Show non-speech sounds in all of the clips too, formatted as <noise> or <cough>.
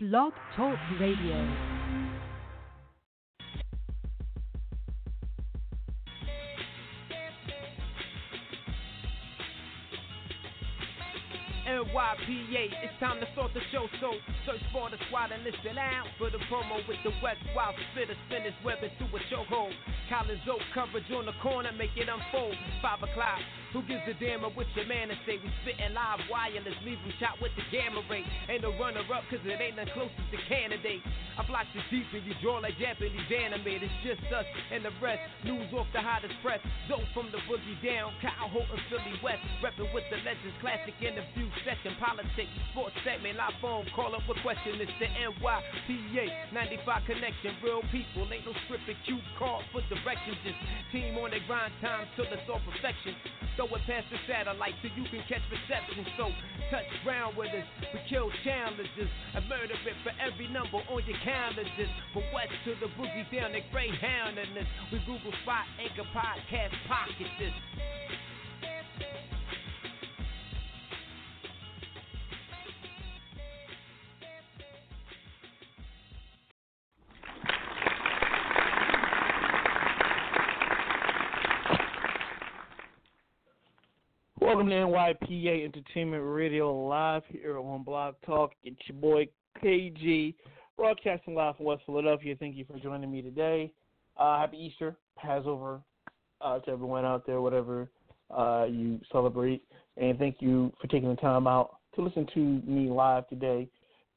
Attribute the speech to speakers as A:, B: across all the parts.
A: Blog Talk Radio.
B: NYPA, it's time to start the show, so search for the squad and listen out for the promo with the West Wild Spitter, spin his web into a chokehold. Collins Oak coverage on the corner, make it unfold. Five o'clock, who gives a damn what your man and say? We spitting live wireless, leave him shot with the gamma ray. Ain't no runner up, cause it ain't the closest to candidate. I block the deep and you draw like Japanese anime. It's just us and the rest. News off the hottest press. Zoe from the boogie down, Kyle Holton, Philly West. Reppin' with the legends, classic interview session, politics, sports segment, live phone, call up a question. It's the NYPA 95 connection. Real people, ain't no scripted cue card for directions. Just team on the grind time till it's all perfection. Throw it past the satellite so you can catch reception. So touch ground with us. We kill challenges. I murder it for every number on your calendars. From west to the boogie down the Greyhound in this. We Google Spot, Anchor Podcast, Pocket this.
C: Welcome to NYPA Entertainment Radio live here on Blog Talk. It's your boy KG, broadcasting live from West Philadelphia. Thank you for joining me today. Uh, happy Easter, Passover uh, to everyone out there, whatever uh, you celebrate. And thank you for taking the time out to listen to me live today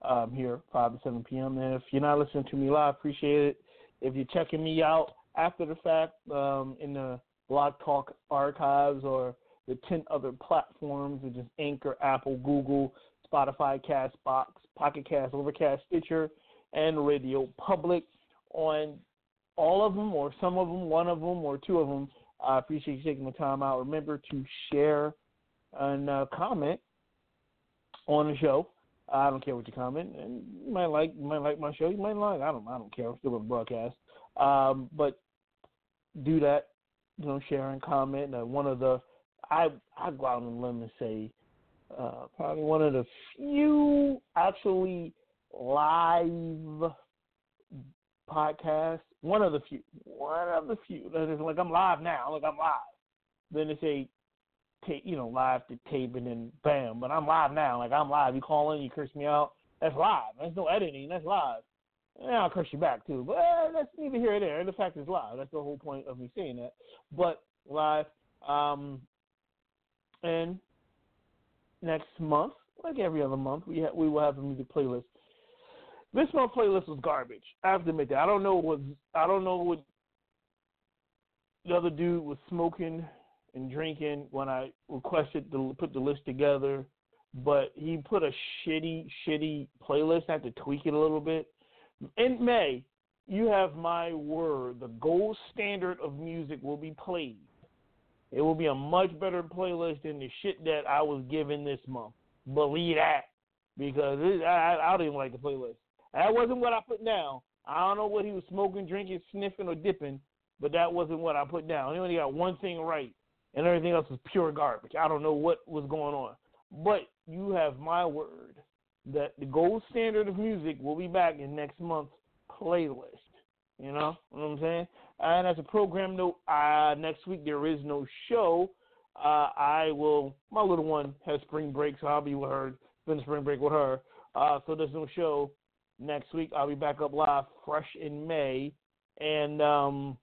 C: um, here, 5 to 7 p.m. And if you're not listening to me live, appreciate it. If you're checking me out after the fact um, in the Blog Talk archives or the 10 other platforms, which is Anchor, Apple, Google, Spotify, Castbox, Pocket Cast, Overcast, Stitcher, and Radio Public. On all of them, or some of them, one of them, or two of them, I appreciate you taking the time out. Remember to share and uh, comment on the show. I don't care what you comment, and you might like you might like my show. You might like I don't I don't care. I'm still a broadcast, um, but do that. You know, share and comment. Uh, one of the I I go out on a limb and say uh, probably one of the few actually live podcasts. One of the few. One of the few. That is like I'm live now. Like I'm live. Then they say, tape, you know, live to tape and then bam. But I'm live now. Like I'm live. You call in, you curse me out. That's live. There's no editing. That's live. And I'll curse you back too. But eh, that's neither here nor there. The fact is live. That's the whole point of me saying that. But live. Um, and next month, like every other month, we ha- we will have a music playlist. This month playlist was garbage. I have to admit that. I don't know what I don't know what the other dude was smoking and drinking when I requested to put the list together, but he put a shitty, shitty playlist. I had to tweak it a little bit. In May, you have my word. The gold standard of music will be played it will be a much better playlist than the shit that I was given this month. Believe that, because it, I, I don't even like the playlist. That wasn't what I put down. I don't know what he was smoking, drinking, sniffing, or dipping, but that wasn't what I put down. He only got one thing right, and everything else was pure garbage. I don't know what was going on, but you have my word that the gold standard of music will be back in next month's playlist. You know what I'm saying? And as a program note, uh, next week there is no show. Uh, I will. My little one has spring break, so I'll be with her. Spend spring break with her. Uh, so there's no show next week. I'll be back up live, fresh in May, and um,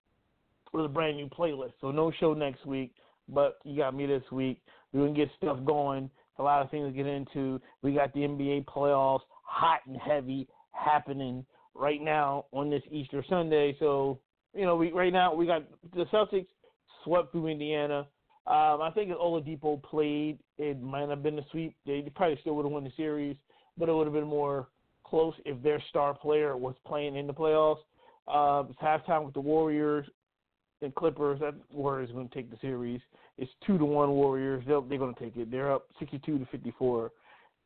C: with a brand new playlist. So no show next week, but you got me this week. We're gonna get stuff going. A lot of things to get into. We got the NBA playoffs, hot and heavy, happening right now on this Easter Sunday. So you know, we right now we got the Celtics swept through Indiana. Um, I think if Oladipo played, it might have been a sweep. They probably still would have won the series, but it would have been more close if their star player was playing in the playoffs. Uh, it's halftime with the Warriors and Clippers. That Warriors going to take the series. It's two to one Warriors. They're, they're going to take it. They're up sixty-two to fifty-four.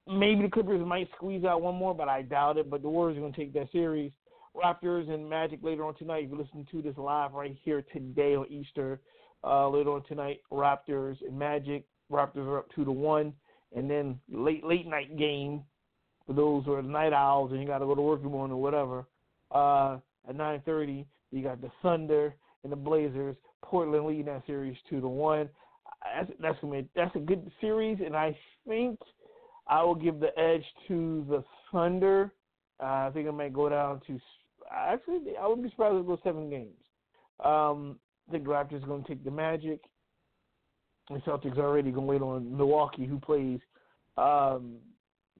C: Maybe the Clippers might squeeze out one more, but I doubt it. But the Warriors are going to take that series. Raptors and Magic later on tonight. You're listening to this live right here today on Easter. Uh, later on tonight, Raptors and Magic. Raptors are up two to one, and then late late night game for those who are night owls and you got to go to work in the morning or whatever. Uh, at 9:30, you got the Thunder and the Blazers. Portland leading that series two to one. That's, that's gonna be that's a good series, and I think I will give the edge to the Thunder. Uh, I think it might go down to actually I wouldn't be surprised if it goes seven games. Um, I think the Raptors are going to take the Magic. The Celtics are already going to wait on Milwaukee, who plays um,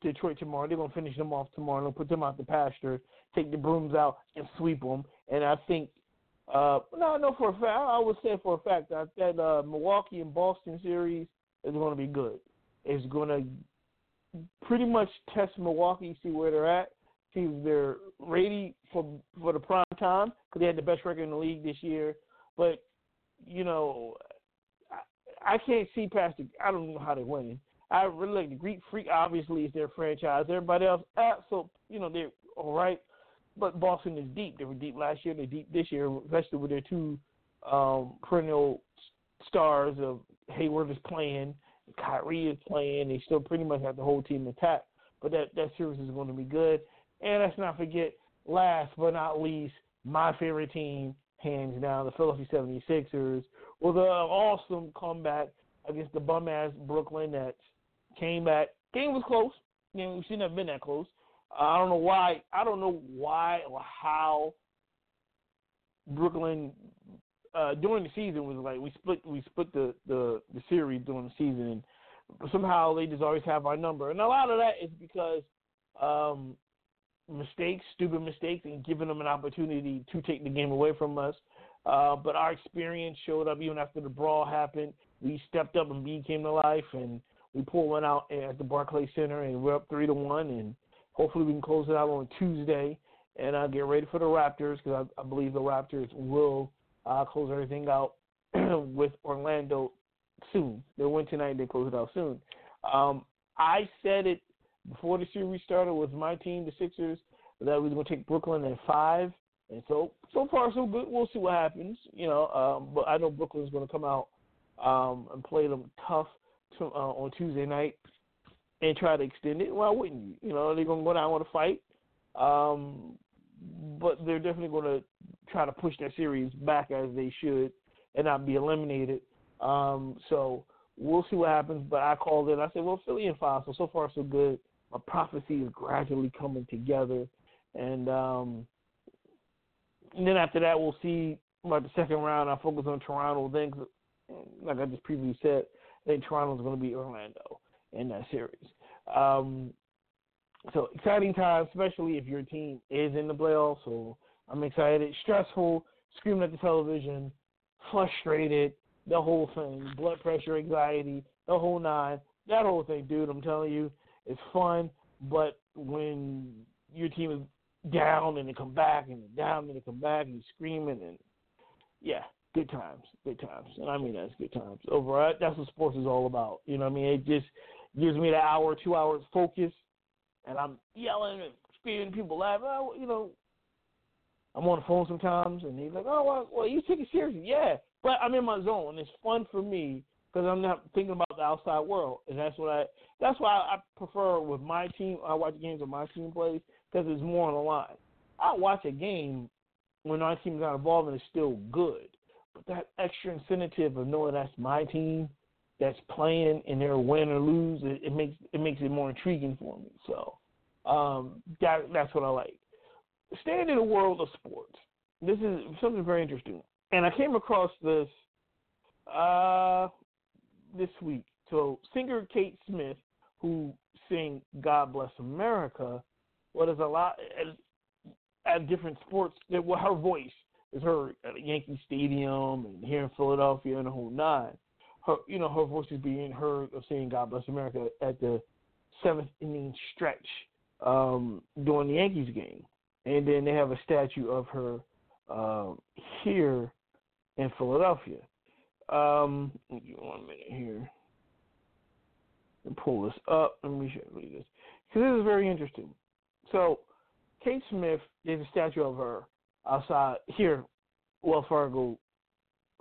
C: Detroit tomorrow. They're going to finish them off tomorrow. They'll put them out the pasture, take the brooms out, and sweep them. And I think, uh, no, no, for a fact, I would say for a fact that that uh, Milwaukee and Boston series is going to be good. It's going to pretty much test Milwaukee, see where they're at, see if they're ready for for the prime time because they had the best record in the league this year. But you know, I, I can't see past the. I don't know how they're winning. I really like the Greek Freak. Obviously, is their franchise. Everybody else, uh, so you know they're all right. But Boston is deep. They were deep last year. They're deep this year, especially with their two um, perennial stars of Hayward is playing, Kyrie is playing. They still pretty much have the whole team intact. But that that series is going to be good. And let's not forget, last but not least, my favorite team, hands down, the Philadelphia 76ers, with an awesome comeback against the bum ass Brooklyn Nets. Came back. Game was close. Know, we shouldn't have been that close. Uh, I don't know why. I don't know why or how Brooklyn uh, during the season was like we split we split the, the the series during the season and somehow they just always have our number and a lot of that is because um, mistakes, stupid mistakes, and giving them an opportunity to take the game away from us. Uh, but our experience showed up even after the brawl happened. We stepped up and B came to life, and we pulled one out at the Barclays Center, and we're up three to one. And hopefully we can close it out on Tuesday and uh, get ready for the Raptors because I, I believe the Raptors will uh, close everything out <clears throat> with Orlando soon. They win tonight, they close it out soon. Um, I said it before the series started with my team, the Sixers, that we were going to take Brooklyn at five. And so, so far, so good. We'll see what happens. You know, um, but I know Brooklyn's going to come out um, and play them tough to, uh, on Tuesday night and try to extend it. Why wouldn't you? You know, they're going to go down with a fight. Um, but they're definitely going to try to push that series back as they should and not be eliminated. Um, so we'll see what happens. But I called it. I said, well, Philly and five. So so far so good a prophecy is gradually coming together, and um, and then after that we'll see Like the second round. I focus on Toronto. Then, like I just previously said, I think Toronto's going to be Orlando in that series. Um, so exciting time, especially if your team is in the playoffs. So I'm excited. Stressful, screaming at the television, frustrated, the whole thing, blood pressure, anxiety, the whole nine, that whole thing, dude. I'm telling you, it's fun, but when your team is down and they come back and down and they come back and you're screaming and yeah, good times, good times, and I mean that's good times. Overall, uh, that's what sports is all about. You know what I mean? It just gives me the hour, two hours focus, and I'm yelling and screaming, people laughing. Oh, you know, I'm on the phone sometimes, and he's like, "Oh, well, well you take it seriously, yeah." But I'm in my zone. It's fun for me because I'm not thinking about the outside world, and that's what I. That's why I prefer with my team. I watch games with my team plays because it's more on the line. I watch a game when my team's not involved and it's still good, but that extra incentive of knowing that's my team that's playing and they're win or lose, it, it makes it makes it more intriguing for me. So um, that that's what I like. Staying in the world of sports, this is something very interesting, and I came across this. Uh, this week. So singer Kate Smith, who sing "God Bless America," well, there's a lot at, at different sports. That well, her voice is heard at Yankee Stadium and here in Philadelphia and the whole nine. Her, you know, her voice is being heard of saying "God Bless America" at the seventh inning stretch um, during the Yankees game, and then they have a statue of her um, here in Philadelphia. Um, give me one minute here. And pull this up. Let me show you this because this is very interesting. So, Kate Smith, there's a statue of her outside here, Wells Fargo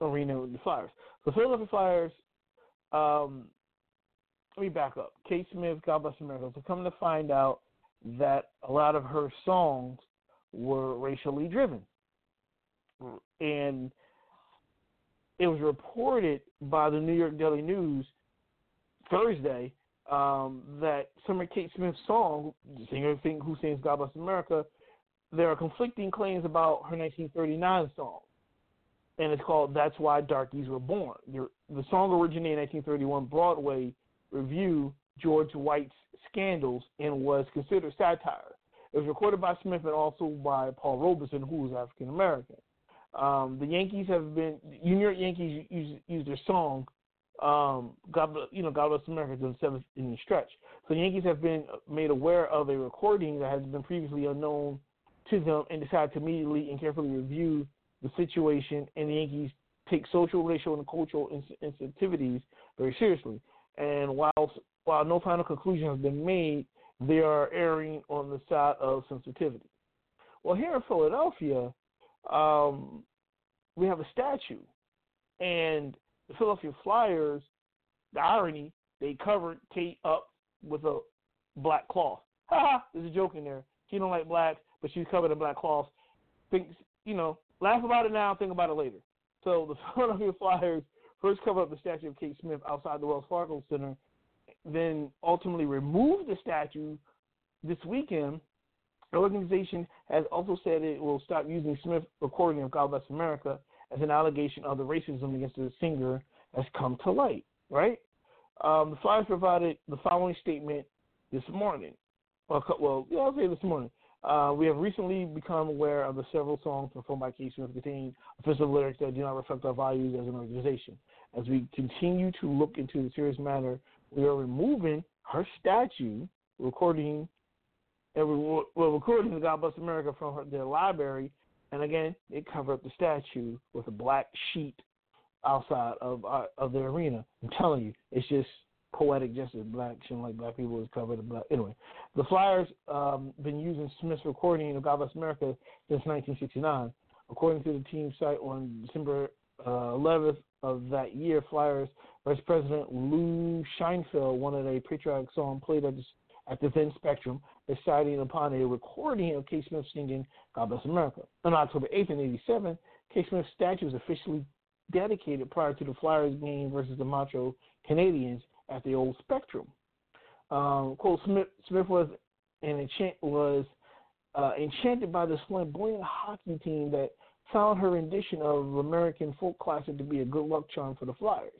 C: Arena with the Flyers. The Philadelphia Flyers. Um, let me back up. Kate Smith, God bless America. So, come to find out, that a lot of her songs were racially driven. And it was reported by the New York Daily News Thursday um, that Summer Kate Smith's song, the singer who sings God Bless America, there are conflicting claims about her 1939 song. And it's called That's Why Darkies Were Born. The song originated in 1931 Broadway revue George White's Scandals and was considered satire. It was recorded by Smith and also by Paul Robeson, who was African American. Um, the Yankees have been New York Yankees use, use their song um, God, you know, God bless America in the seventh inning stretch. So the Yankees have been made aware of a recording that has been previously unknown to them and decided to immediately and carefully review the situation. And the Yankees take social, racial, and cultural insensitivities very seriously. And while while no final conclusion has been made, they are erring on the side of sensitivity. Well, here in Philadelphia, um, we have a statue, and the Philadelphia Flyers, the irony, they covered Kate up with a black cloth. <laughs> Ha ha! There's a joke in there. She don't like black, but she's covered in black cloth. Thinks you know, laugh about it now, think about it later. So the <laughs> Philadelphia Flyers first covered up the statue of Kate Smith outside the Wells Fargo Center, then ultimately removed the statue this weekend. The organization has also said it will stop using Smith recording of God Bless America as an allegation of the racism against the singer has come to light, right? Um, the Flyers provided the following statement this morning. Well, well yeah, I'll say this morning. Uh, we have recently become aware of the several songs performed by Kate Smith containing offensive lyrics that do not reflect our values as an organization. As we continue to look into the serious matter, we are removing her statue, recording, and we, well, recording God Bless America from their library and again, they cover up the statue with a black sheet outside of uh, of the arena. I'm telling you, it's just poetic justice. Black shouldn't like black people is covered in black. Anyway, the Flyers um, been using Smith's recording of God Bless America since 1969. According to the team site on December uh, 11th of that year, Flyers Vice President Lou Scheinfeld wanted a patriotic song played at the, at the then Spectrum deciding upon a recording of K. Smith singing God Bless America. On October 8th, in 87, K. Smith's statue was officially dedicated prior to the Flyers game versus the Montreal Canadiens at the old Spectrum. Um, quote, Smith, Smith was an enchant, was uh, enchanted by the flamboyant hockey team that found her rendition of American folk classic to be a good luck charm for the Flyers.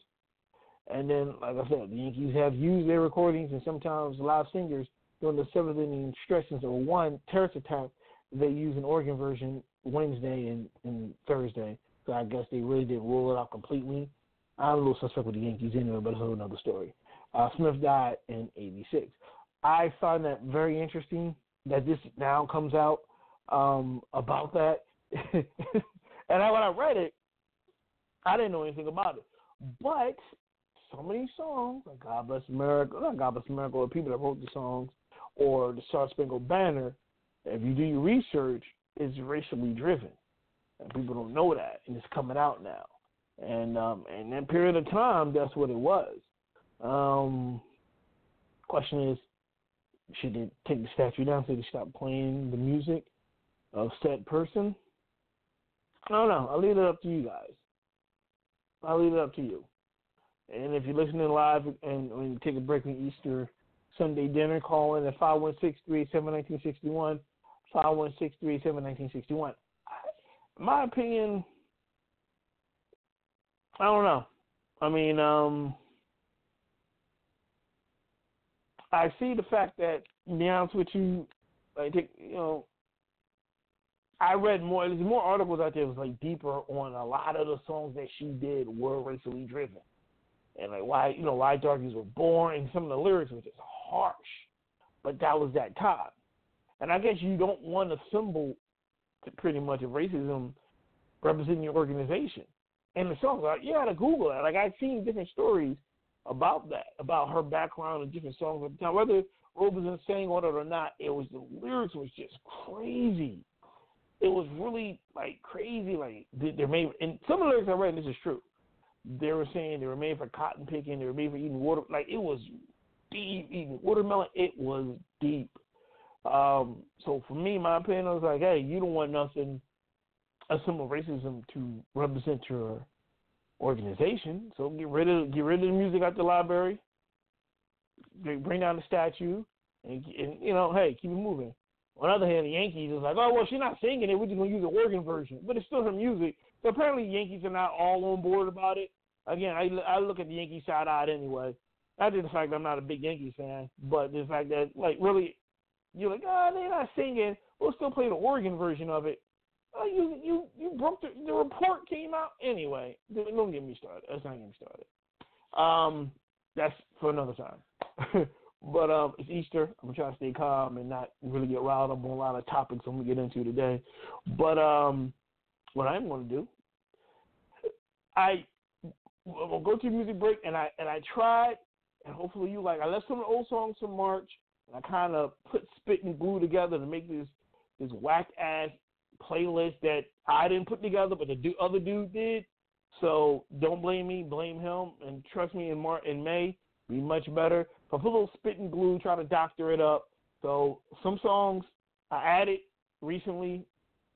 C: And then, like I said, the Yankees have used their recordings and sometimes live singers during the seventh inning stretches there one terrorist attack. They used an organ version Wednesday and, and Thursday. So I guess they really didn't roll it out completely. I'm a little suspect with the Yankees anyway, but it's another story. Uh, Smith died in '86. I find that very interesting that this now comes out um, about that. <laughs> and I, when I read it, I didn't know anything about it. But so many songs, like God Bless America, not God Bless America, or people that wrote the songs, or the Star Spangled Banner, if you do your research, is racially driven. And people don't know that, and it's coming out now. And um, in that period of time, that's what it was. Um, question is, should they take the statue down so they stop playing the music of said person? I don't know. I'll leave it up to you guys. I'll leave it up to you. And if you're listening live and you take a break from Easter Sunday dinner. Call in at 516-387-1961, 516-387-1961. My opinion, I don't know. I mean, um, I see the fact that, to be honest with you, I think, you know, I read more. There's more articles out there. That was like deeper on a lot of the songs that she did were racially driven, and like why you know why darkies were born, and some of the lyrics were just harsh, but that was that time. And I guess you don't want a symbol to pretty much of racism representing your organization. And the songs, like you got to Google that. Like I've seen different stories about that, about her background and different songs at the time. Whether Robeson sang on it or not, it was the lyrics was just crazy. It was really like crazy. Like they're made, and some of the lyrics I read, this is true. They were saying they were made for cotton picking, they were made for eating water. Like it was deep eating watermelon. It was deep. Um, so for me, my opinion was like, hey, you don't want nothing a symbol of racism to represent your organization. So get rid of get rid of the music out the library. Bring down the statue, and, and you know, hey, keep it moving. On the other hand, the Yankees is like, oh well, she's not singing it. We're just gonna use the organ version, but it's still her music. So apparently, Yankees are not all on board about it. Again, I, I look at the Yankees side eyed anyway. Not just the fact that I'm not a big Yankees fan, but the fact that like really, you're like, ah, oh, they're not singing. We'll still play the organ version of it. Oh, you you you broke the the report came out anyway. Don't get me started. That's not getting me started. Um, that's for another time. <laughs> but um, it's Easter. I'm gonna try to stay calm and not really get riled up on a lot of topics I'm gonna get into today. But um, what I'm gonna do, I will go to music break and I and I tried and hopefully you like I left some old songs from March and I kind of put spit and glue together to make this this whack ass playlist that I didn't put together, but the other dude did. So don't blame me, blame him, and trust me, in Mar- in May, be much better. I put a little spit and glue, try to doctor it up. So some songs I added recently,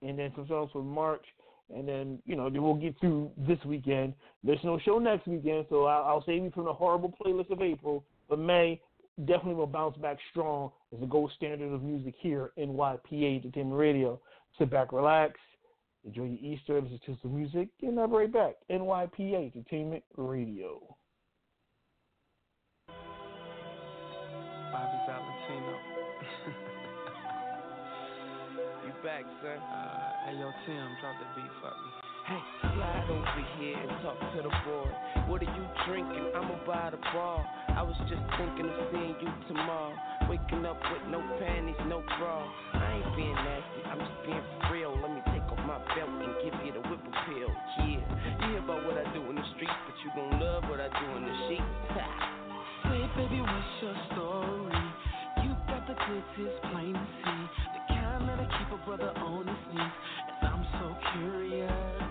C: and then some songs from March, and then you know then we'll get through this weekend. There's no show next weekend, so I'll, I'll save you from the horrible playlist of April. But May definitely will bounce back strong as the gold standard of music here in YPA Entertainment Radio. Sit back, relax, enjoy your Easter, listen to some music, and I'll be right back. NYPA Entertainment Radio.
D: Bobby Valentino. <laughs>
B: you back, son?
D: Uh, hey, yo, Tim, drop the beat for me.
B: Hey, slide over here and talk to the boy. What are you drinking? I'ma buy the bar. I was just thinking of seeing you tomorrow. Waking up with no panties, no bra. I ain't being nasty, I'm just being real. Let me take off my belt and give you the whipple pill. Yeah, you hear about what I do in the streets, but you gon' love what I do in the sheets.
D: Say, baby, what's your story? You got the goods, it's plain to see. The kind that'll keep a brother on his knees. Curious.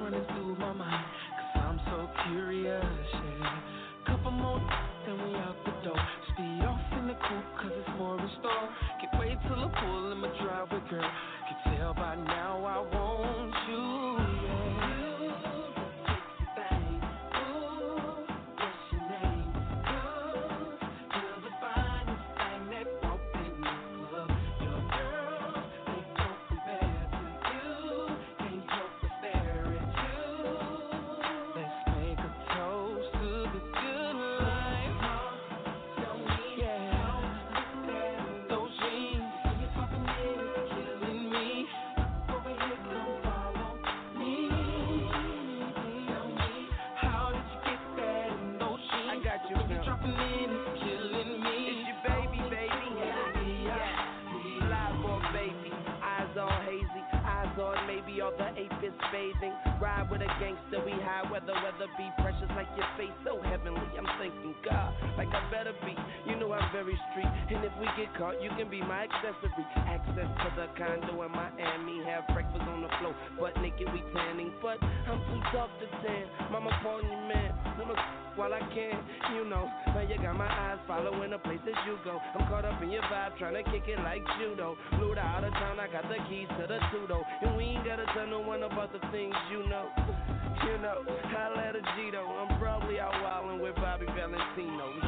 D: Running through my mind. Cause I'm so curious, yeah. Couple more then we out the door. Speed off in the coupe, cause it's more in store. Can't wait till I pull in my driveway, girl.
B: Weather be precious like your face so heavenly. I'm thanking God, like I better be. You know I'm very street, and if we get caught, you can be my accessory. Access to the condo in Miami, have breakfast on the floor, butt naked we tanning. But I'm too tough to tan. Mama calling you man, I'ma while I can, you know. Now you got my eyes following the places you go. I'm caught up in your vibe, trying to kick it like judo. To out of town, I got the keys to the tudo. And we ain't gotta tell no one about the things you know. You know, I let a G though. I'm probably out wildin' with Bobby Valentino.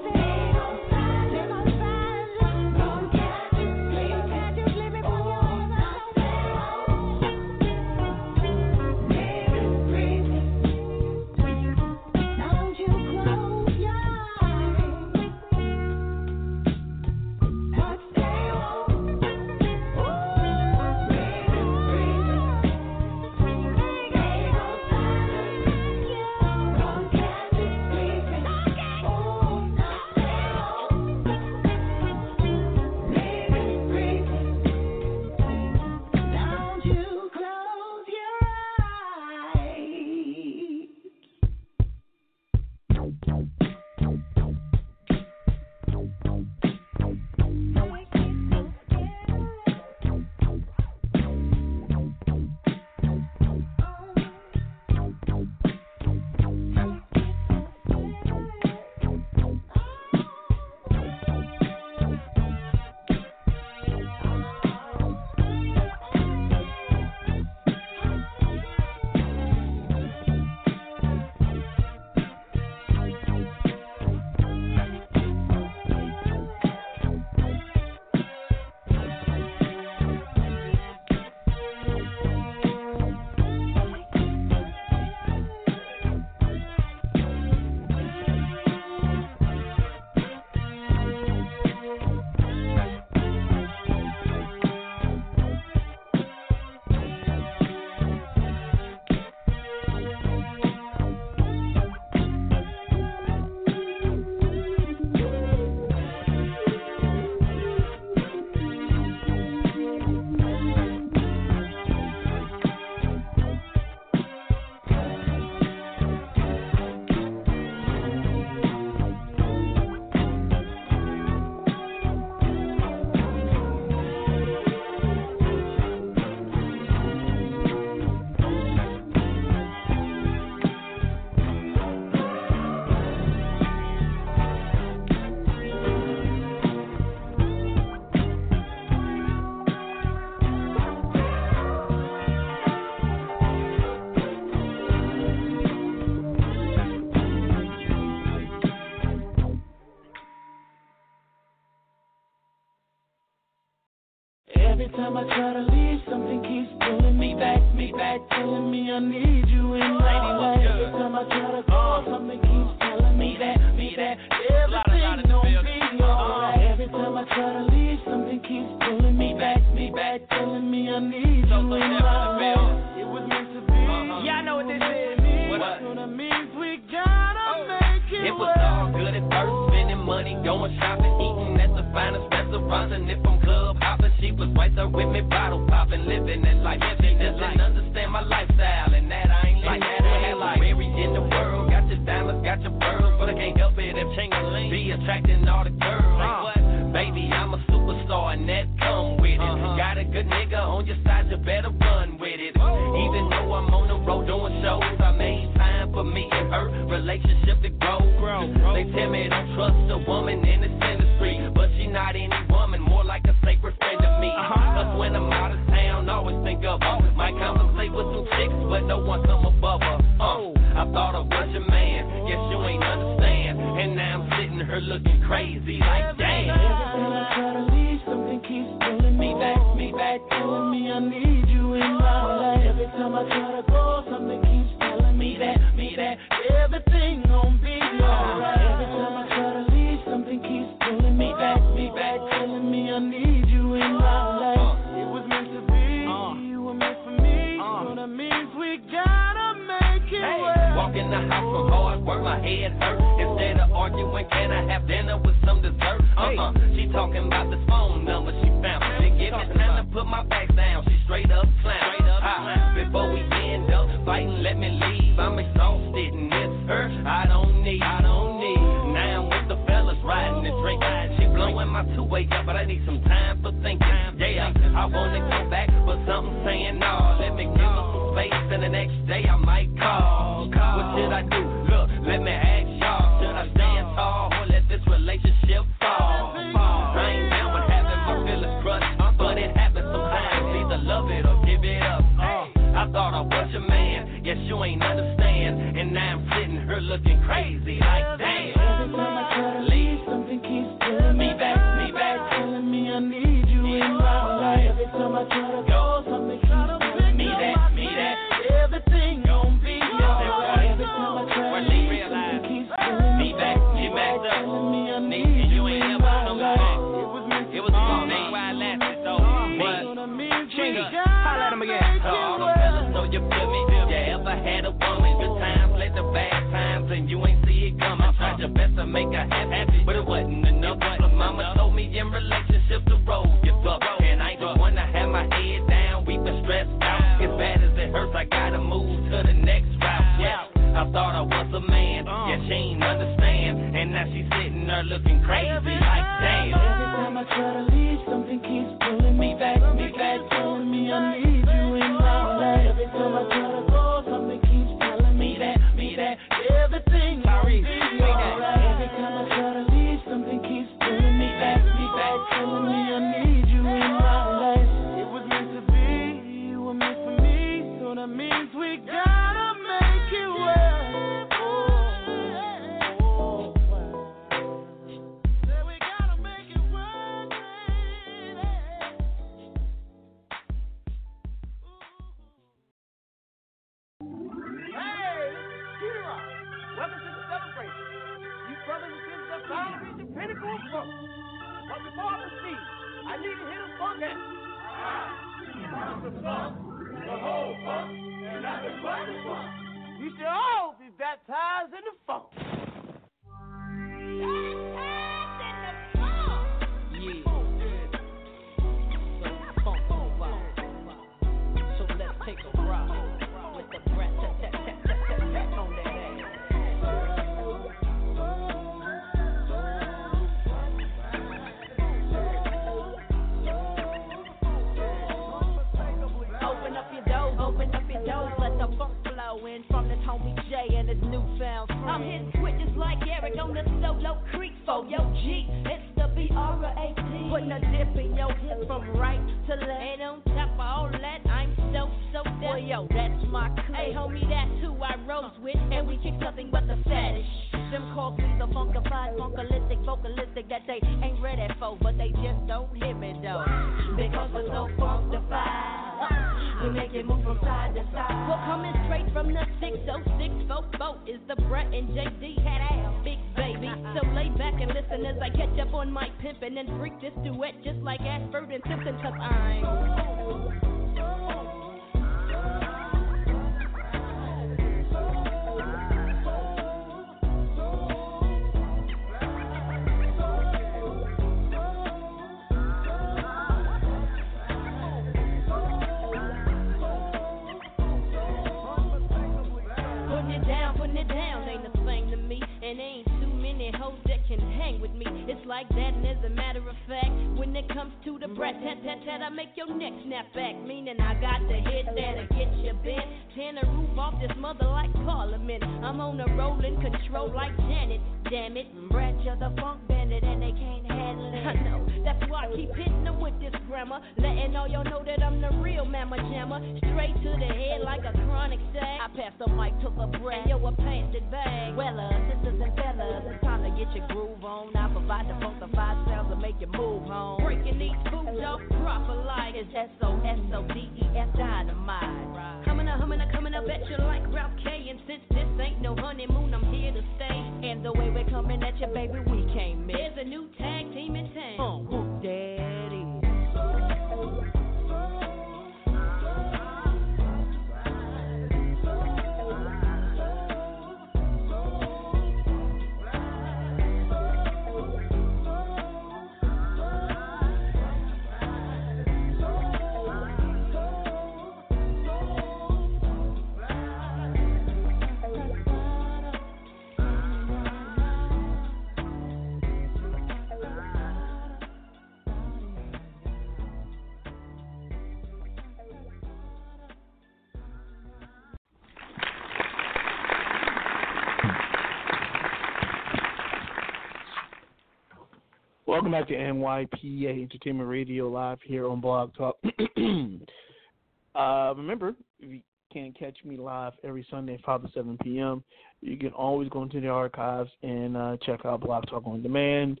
E: Welcome
F: back to
C: NYPA Entertainment Radio live here on Blog Talk. <clears throat> uh, remember, if you can't catch me live every Sunday, 5 to 7 p.m., you can always go into the archives and uh, check out Blog Talk on Demand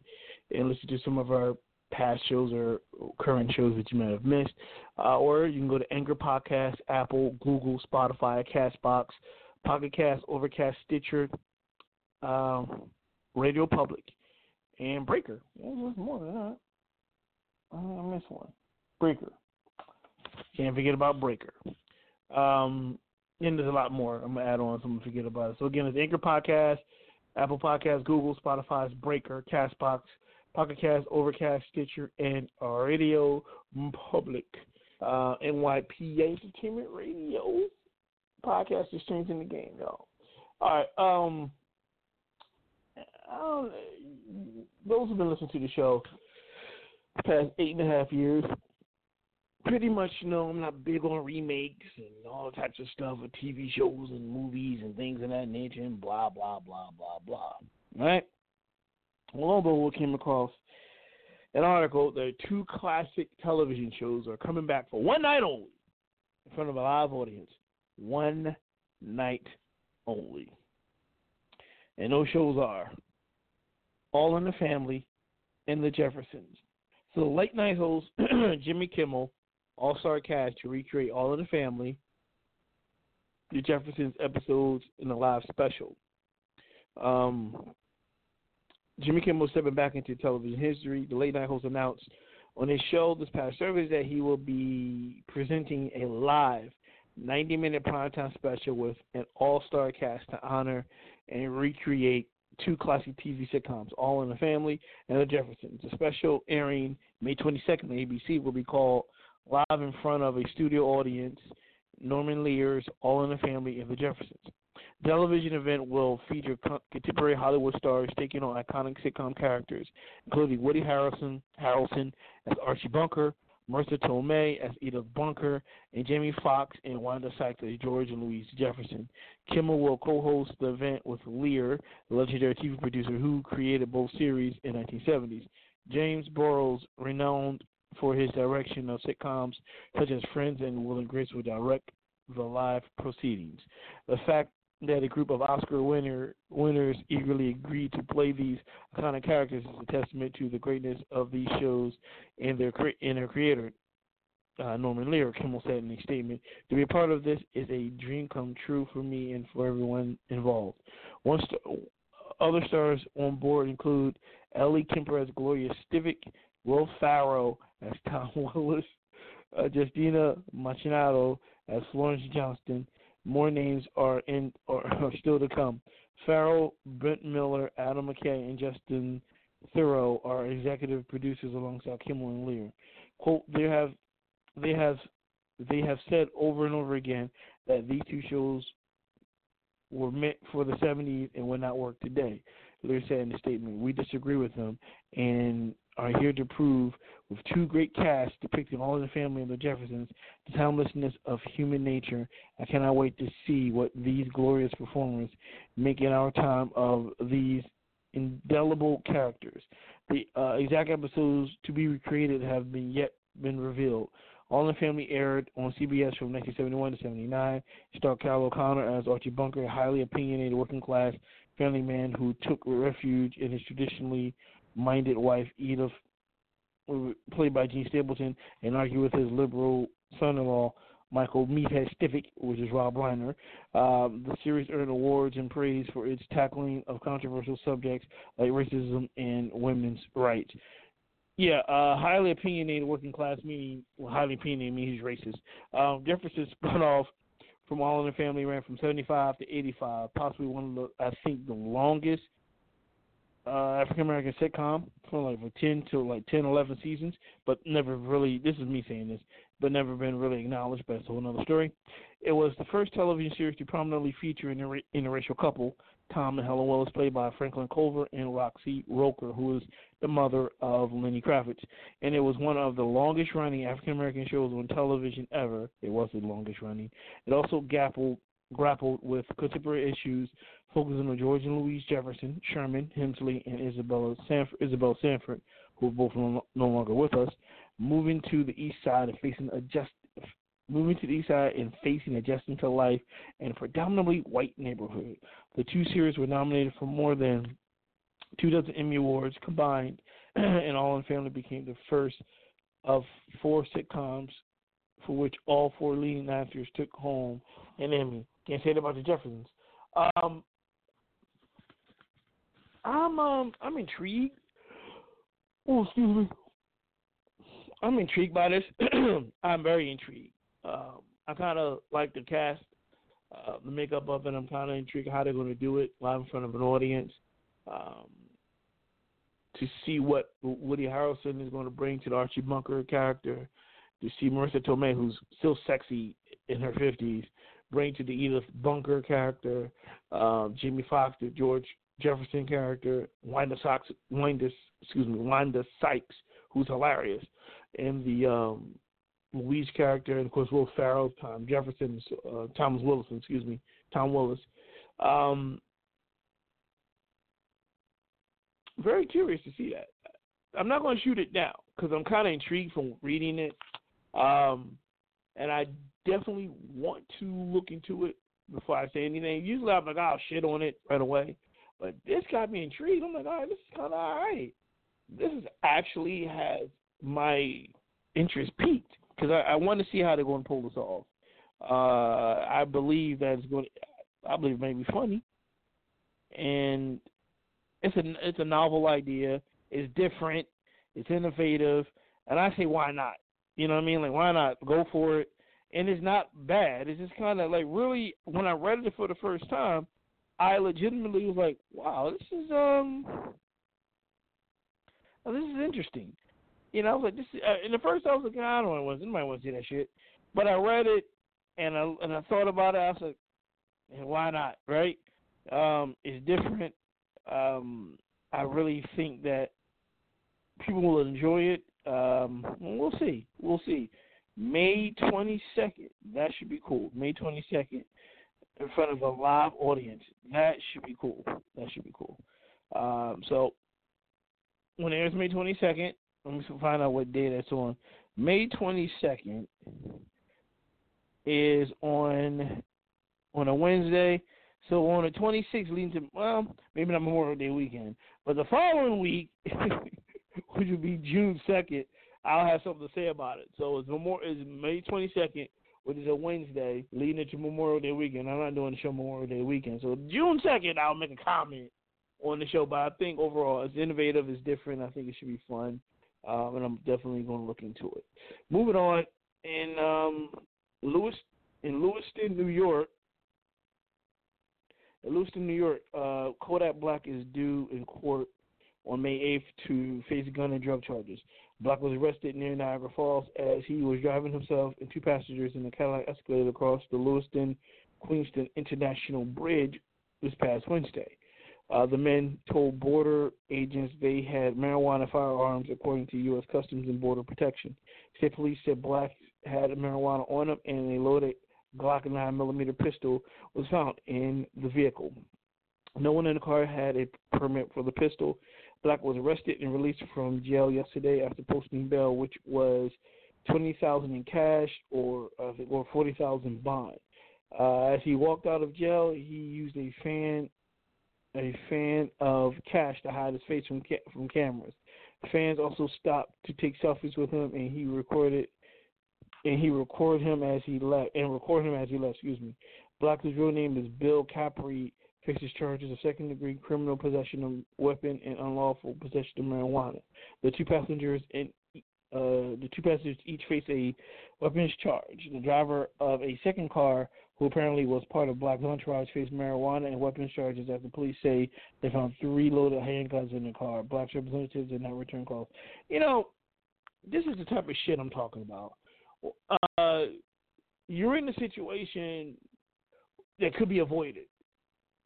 C: and listen to some of our past shows or current shows that you might have missed. Uh, or you can go to Anchor Podcast, Apple, Google, Spotify, Castbox, Pocket Cast, Overcast, Stitcher, um, Radio Public and Breaker. Yeah, there's more than that. I missed one. Breaker. Can't forget about Breaker. Um, and there's a lot more. I'm gonna add on, so I'm gonna forget about it. So again, it's Anchor Podcast, Apple Podcast, Google, Spotify's Breaker, Castbox, Pocket Cast, Overcast, Stitcher, and Radio Public. Uh, NYPA Entertainment Radio podcast is changing the game, y'all. All right. Um, I don't, those who've been listening to the show the past eight and a half years pretty much know I'm not big on remakes and all types of stuff with TV shows and movies and things of that nature and blah blah blah blah blah. Right? Well, although we came across an article that two classic television shows are coming back for one night only in front of a live audience. One night only. And those shows are All in the Family and The Jeffersons. So the late night host <clears throat> Jimmy Kimmel, All Star cast to recreate All in the Family, The Jeffersons episodes in the live special. Um, Jimmy Kimmel stepping back into television history. The late night host announced on his show this past Thursday that he will be presenting a live 90 minute primetime special with an all star cast to honor and recreate two classic TV sitcoms, All in the Family and The Jeffersons. The special airing May 22nd on ABC will be called Live in Front of a Studio Audience, Norman Lear's All in the Family and The Jeffersons. The television event will feature contemporary Hollywood stars taking on iconic sitcom characters, including Woody Harrelson, Harrelson as Archie Bunker, Marisa Tomei as Edith Bunker, and Jamie Foxx and Wanda Sykes as George and Louise Jefferson. Kimmel will co-host the event with Lear, the legendary TV producer who created both series in 1970s. James Burrows, renowned for his direction of sitcoms such as Friends and Will and Grace, will direct the live proceedings. The fact that a group of Oscar winner winners eagerly agreed to play these iconic characters is a testament to the greatness of these shows and their and their creator. Uh, Norman Lear, Kimmel said in a statement, "To be a part of this is a dream come true for me and for everyone involved." One st- other stars on board include Ellie Kemper as Gloria Stivic, Will Ferrell as Tom <laughs> Willis, uh, Justina Machinado as Florence Johnston. More names are in or <laughs> are still to come. Ferrell, Brent Miller, Adam McKay, and Justin Theroux are executive producers alongside Kimmel and Lear. Quote: They have, they have, they have said over and over again that these two shows were meant for the 70s and would not work today. Lear said in a statement, "We disagree with them and are here to prove, with two great casts depicting all of the family of the Jeffersons, the timelessness of human nature. I cannot wait to see what these glorious performers make in our time of these indelible characters. The uh, exact episodes to be recreated have been yet been revealed. All in the Family aired on CBS from 1971 to 79. Starred Carroll O'Connor as Archie Bunker, a highly opinionated working class family man who took refuge in his traditionally minded wife Edith, played by Jean Stapleton, and argue with his liberal son-in-law Michael Meathead Stivic, which is Rob Reiner. Um, the series earned awards and praise for its tackling of controversial subjects like racism and women's rights. Yeah, uh, highly opinionated working class meaning well, highly opinionated means he's racist. Um, Jefferson <laughs> spun off from All in the Family ran from 75 to 85, possibly one of the I think the longest uh, African American sitcom for like for 10 to like 10, 11 seasons, but never really. This is me saying this, but never been really acknowledged. But it's a whole other story. It was the first television series to prominently feature an inter- interracial couple, Tom and Helen Willis, played by Franklin Culver and Roxy Roker, who is the mother of Lenny Kravitz. And it was one of the longest running African American shows on television ever. It was the longest running. It also grappled grappled with contemporary issues, focusing on George and Louise Jefferson, Sherman Hemsley, and Isabella Sanford, Isabel Sanford, who are both no, no longer with us, moving to the east side and facing adjust, moving to the east side and facing adjusting to life in a predominantly white neighborhood. The two series were nominated for more than two dozen Emmy Awards combined, <clears throat> and All in Family became the first of four sitcoms for which all four leading actors took home an Emmy. Can't say that about the Jeffersons. Um, I'm um I'm intrigued. Oh, excuse me. I'm intrigued by this. <clears throat> I'm very intrigued. Um, I kind of like the cast, uh, the makeup of it. I'm kind of intrigued how they're going to do it live in front of an audience. Um, to see what Woody Harrelson is going to bring to the Archie Bunker character, to see Marisa Tomei, who's still sexy in her 50s, bring to the Edith Bunker character, um, Jamie Foxx, the George Jefferson character, Wanda Sykes, Wanda, excuse me, Wanda Sykes, who's hilarious, and the um, Louise character, and of course Will Ferrell, Tom Jefferson, uh, Thomas Willis, excuse me, Tom Willis. Um, very curious to see that. I'm not going to shoot it down because I'm kind of intrigued from reading it, um, and I definitely want to look into it before I say anything. Usually I'm like, I'll shit on it right away, but this got me intrigued. I'm like, all right, this is kind of all right. This is actually has my interest peaked because I, I want to see how they're going to pull this off. Uh, I believe that it's going. To, I believe it may be funny, and it's a it's a novel idea. It's different. It's innovative, and I say why not? You know what I mean? Like why not go for it? And it's not bad. It's just kind of like really when I read it for the first time, I legitimately was like, wow, this is um, oh, this is interesting. You know, I was like, this. Is, uh, in the first, I was like, I don't want to. Anybody want to see that shit? But I read it, and I and I thought about it. I was like, and why not? Right? Um, it's different. Um, I really think that people will enjoy it. Um, we'll see. We'll see. May 22nd. That should be cool. May 22nd in front of a live audience. That should be cool. That should be cool. Um, so when it airs May 22nd, let me find out what day that's on. May 22nd is on on a Wednesday. So on the 26th, leading to well, maybe not Memorial Day weekend, but the following week, <laughs> which would be June 2nd, I'll have something to say about it. So it's Memorial is May 22nd, which is a Wednesday, leading into Memorial Day weekend. I'm not doing the show Memorial Day weekend, so June 2nd, I'll make a comment on the show. But I think overall, it's innovative, it's different. I think it should be fun, um, and I'm definitely going to look into it. Moving on, in um, Lewis in Lewiston, New York. In Lewiston, New York, uh, Kodak Black is due in court on May 8th to face gun and drug charges. Black was arrested near Niagara Falls as he was driving himself and two passengers in a Cadillac Escalade across the Lewiston Queenston International Bridge this past Wednesday. Uh, the men told border agents they had marijuana firearms, according to U.S. Customs and Border Protection. State police said Black had marijuana on him, and a loaded Glock 9 millimeter pistol was found in the vehicle. No one in the car had a permit for the pistol. Black was arrested and released from jail yesterday after posting bail, which was twenty thousand in cash or uh, or forty thousand bond. Uh, as he walked out of jail, he used a fan a fan of cash to hide his face from ca- from cameras. Fans also stopped to take selfies with him, and he recorded and he recorded him as he left and recorded him as he left. Excuse me. Black's real name is Bill Kapri. Faces charges of second degree criminal possession of weapon and unlawful possession of marijuana. The two passengers and uh, the two passengers each face a weapons charge. The driver of a second car, who apparently was part of Black's entourage, faced marijuana and weapons charges as the police say they found three loaded handguns in the car. Black's representatives did not return calls. You know, this is the type of shit I'm talking about. Uh, you're in a situation that could be avoided.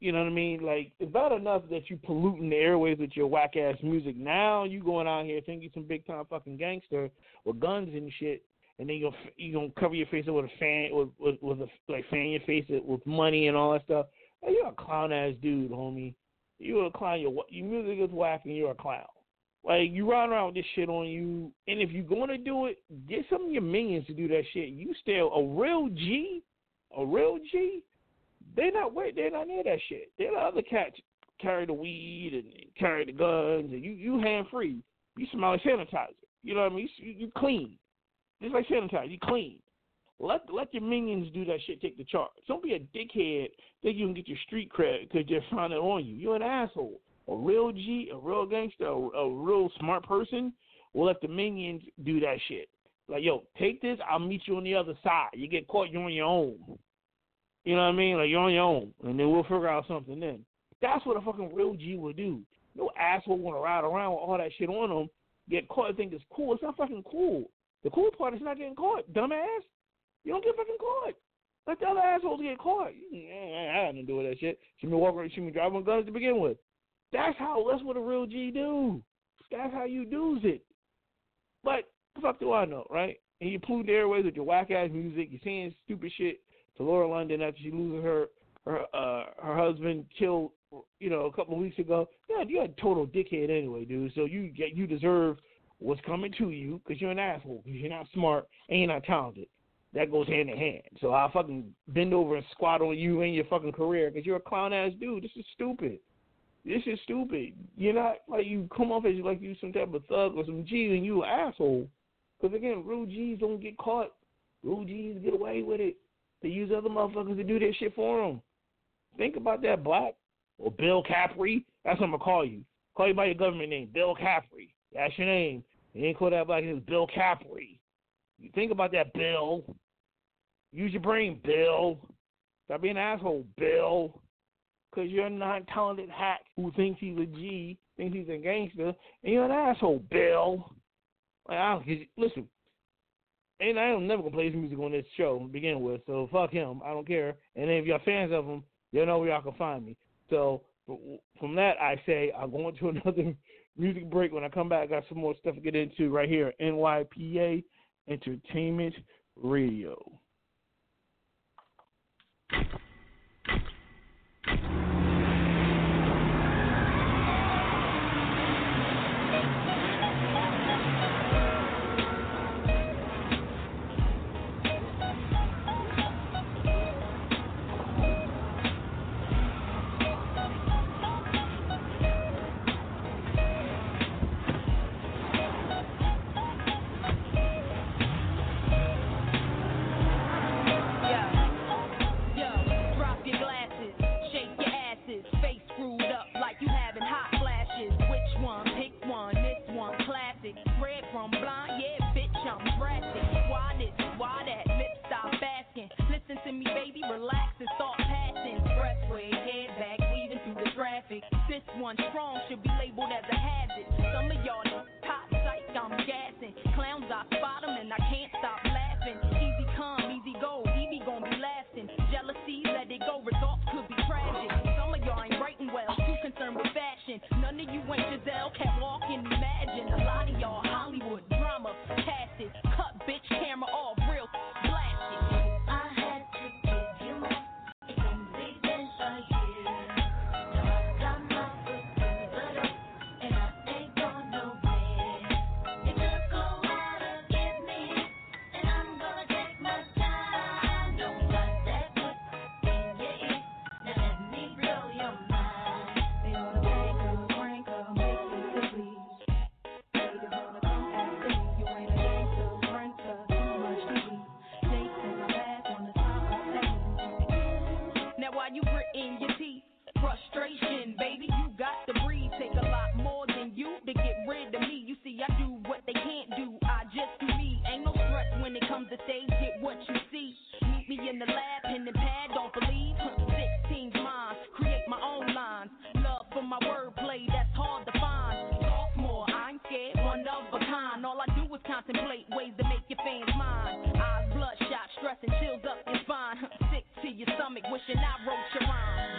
C: You know what I mean? Like it's bad enough that you polluting the airways with your whack ass music. Now you going out here thinking you some big time fucking gangster with guns and shit, and then you gonna you gonna cover your face up with a fan with with, with a like fan your face with money and all that stuff. You're a clown ass dude, homie. You're a clown. Your your music is whack and you're a clown. Like you run around with this shit on you, and if you're gonna do it, get some of your minions to do that shit. You still a real G, a real G. They not wait. They're not near that shit. They're the other cats carry the weed and carry the guns, and you you hand free. You smell like sanitizer. You know what I mean? You, you clean, just like sanitizer. You clean. Let let your minions do that shit. Take the charge. Don't be a dickhead. Think you can get your street cred because they're finding on you. You're an asshole a real G, a real gangster, a, a real smart person will let the minions do that shit. Like, yo, take this, I'll meet you on the other side. You get caught, you're on your own. You know what I mean? Like, you're on your own. And then we'll figure out something then. That's what a fucking real G would do. No asshole want to ride around with all that shit on them, get caught and think it's cool. It's not fucking cool. The cool part is not getting caught, dumbass. You don't get fucking caught. Let the other assholes get caught. Eh, eh, I had nothing to do with that shit. She been walking, she been driving guns to begin with. That's how. That's what a real G do. That's how you do it. But the fuck do I know, right? And you pollute the airways with your whack ass music. You're saying stupid shit to Lauren London after she loses her her uh her husband killed you know a couple of weeks ago. Yeah, you're a total dickhead anyway, dude. So you get you deserve what's coming to you because you're an asshole. Because you're not smart and you're not talented. That goes hand in hand. So I'll fucking bend over and squat on you and your fucking career because you're a clown ass dude. This is stupid. This is stupid. You're not like you come off as like you some type of thug or some G and you an asshole. Because again, real G's don't get caught. Real G's get away with it. They use other motherfuckers to do their shit for them. Think about that, Black or Bill Kapri. That's what I'm gonna call you. Call you by your government name, Bill Kapri. That's your name. You ain't call that black. It's Bill Kapri. You think about that, Bill. Use your brain, Bill. Stop being an asshole, Bill because you're a non-talented hack who thinks he's a G, thinks he's a gangster, and you're an asshole, Bill. Like, I listen, and I am never gonna play his music on this show to begin with, so fuck him. I don't care. And if y'all fans of him, y'all know where y'all can find me. So from that, I say I'm going to <laughs> another
G: music break. When I come back, I got some more stuff to get into right here. NYPA Entertainment Radio.
H: Contemplate ways to make your fans mine. Eyes bloodshot, stress and chills up your spine. <laughs> Sick to your stomach, wishing I wrote your rhyme.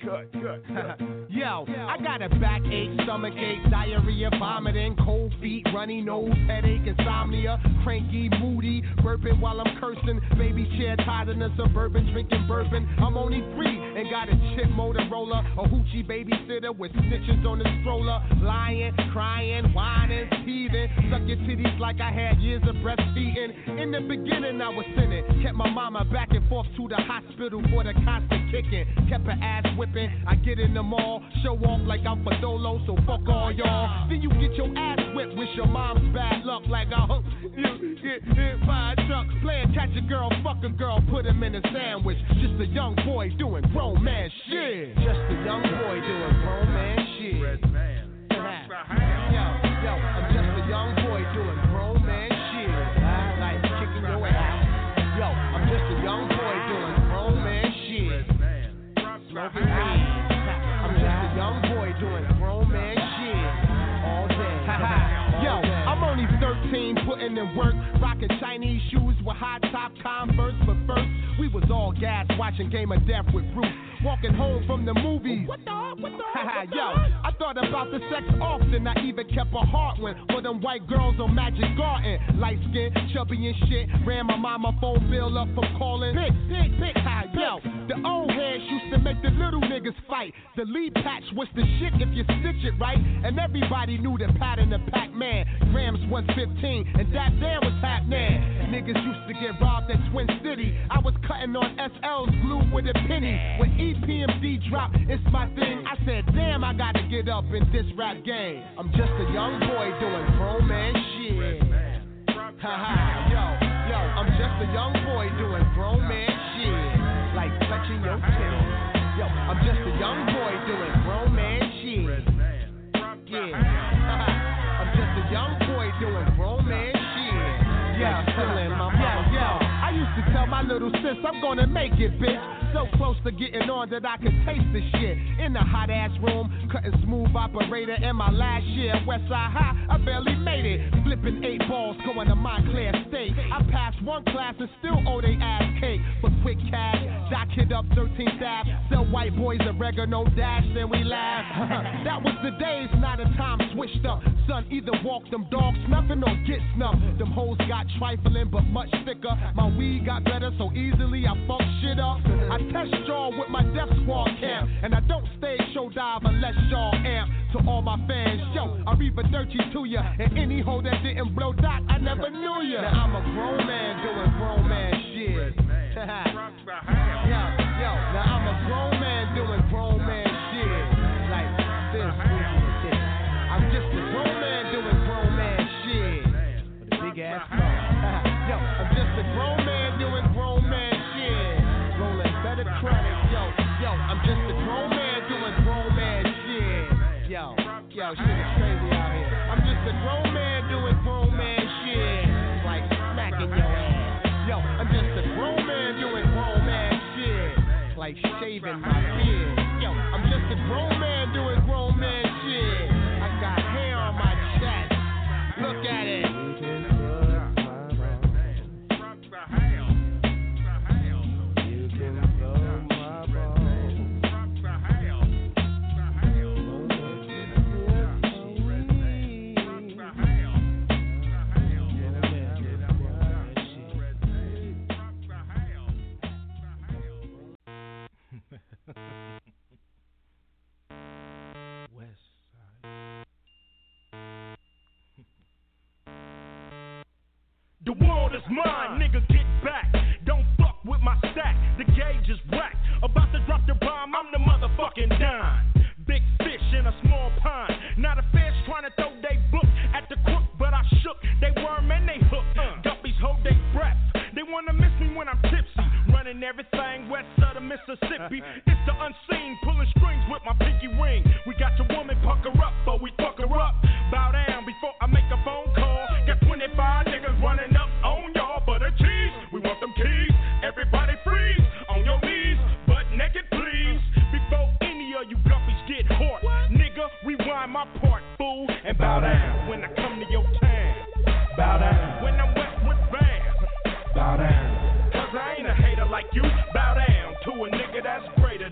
I: cut, cut, cut. Yo, I got a backache, stomachache, diarrhea, vomiting, cold feet, runny nose, headache, insomnia, cranky, moody, burping while I'm cursing, baby chair tied in a suburban, drinking bourbon. I'm only three and got a chip Motorola, a hoochie babysitter with stitches on the stroller, lying, crying, whining, teething, your titties like I had years of breastfeeding. In the beginning, I was sinning, kept my mama back and forth to the hospital for the constant kicking, kept her ass whipping. I get in the mall, show off like I'm Fadolo, so fuck all y'all. Then you get your ass whipped with your mom's bad luck, like I hope you get hit by a truck. Playing catch a girl, fuck a girl, put him in a sandwich. Just a young boy doing grown man shit. Just a young boy doing grown man shit. yo, yo, I'm just a young boy doing grown man shit. Like kicking your ass. Yo, I'm just a young boy doing grown man shit. Smoking weed. I'm just a young boy doing grown man shit. All day. Yo, I'm only 13, putting in work, rocking Chinese shoes with high top Converse. But first, we was all gas watching Game of Death with Bruce. Walking home from the movies. What the? What the? Yo, I thought about the sex often. I even kept a heart when for them white girls on Magic Garden. Light skin, chubby and shit. Ran my mama phone bill up from calling. Pick, pick, pick. Yo, the old heads used to make the little niggas fight. The lead patch was the shit if you stitch it right. And everybody knew the pattern of Pac Man. Grams 115, and that there was happening. Niggas used to get robbed at Twin City. I was cutting on SL's glue with a penny. E EPMD dropped, it's my thing. I said, damn, I gotta get up in this rap game. I'm just a young boy doing grown man shit. Haha, yo, yo, I'm just a young boy doing grown man shit. Like touching your titties. Yo, I'm just a young boy doing grown man shit. Yeah. <laughs> I'm just a young boy doing grown man shit. Yeah, feeling my mama. Yo, yo, I used to tell my little sis I'm gonna make it, bitch. So close to getting on that I could taste the shit. In the hot ass room, cutting smooth operator. In my last year, Westside High, I barely made it. Flipping eight balls, going to Montclair State. I passed one class and still owe they ass cake. But quick cash, dock hit up 13th Ave. Sell white boys oregano dash, then we laugh. <laughs> that was the days, not a time switched up. Son, either walk them dogs nothing or get snuffed. Them hoes got trifling, but much thicker. My weed got better, so easily I fuck shit up. I test y'all with my death squad camp. And I don't stage show dive unless y'all amp. To all my fans, yo, I reap a dirty to ya. And any hoe that didn't blow dot, I never knew ya. Now I'm a grown man doing grown man shit. <laughs> yo, yo, now I'm a grown man doing grown man shit. Like this, this. I'm just a grown man doing grown man shit. With a big ass
J: The world is mine, nigga, get back. Don't fuck with my stack, the gauge is whack. About to drop the bomb, I'm the motherfucking dime. Big fish in a small pond. Not a fish trying to throw they book at the crook, but I shook. They worm and they hook. Guppies hold they breath. They wanna miss me when I'm tipsy. Running everything west of the Mississippi. It's the unseen, pulling strings with my pinky ring.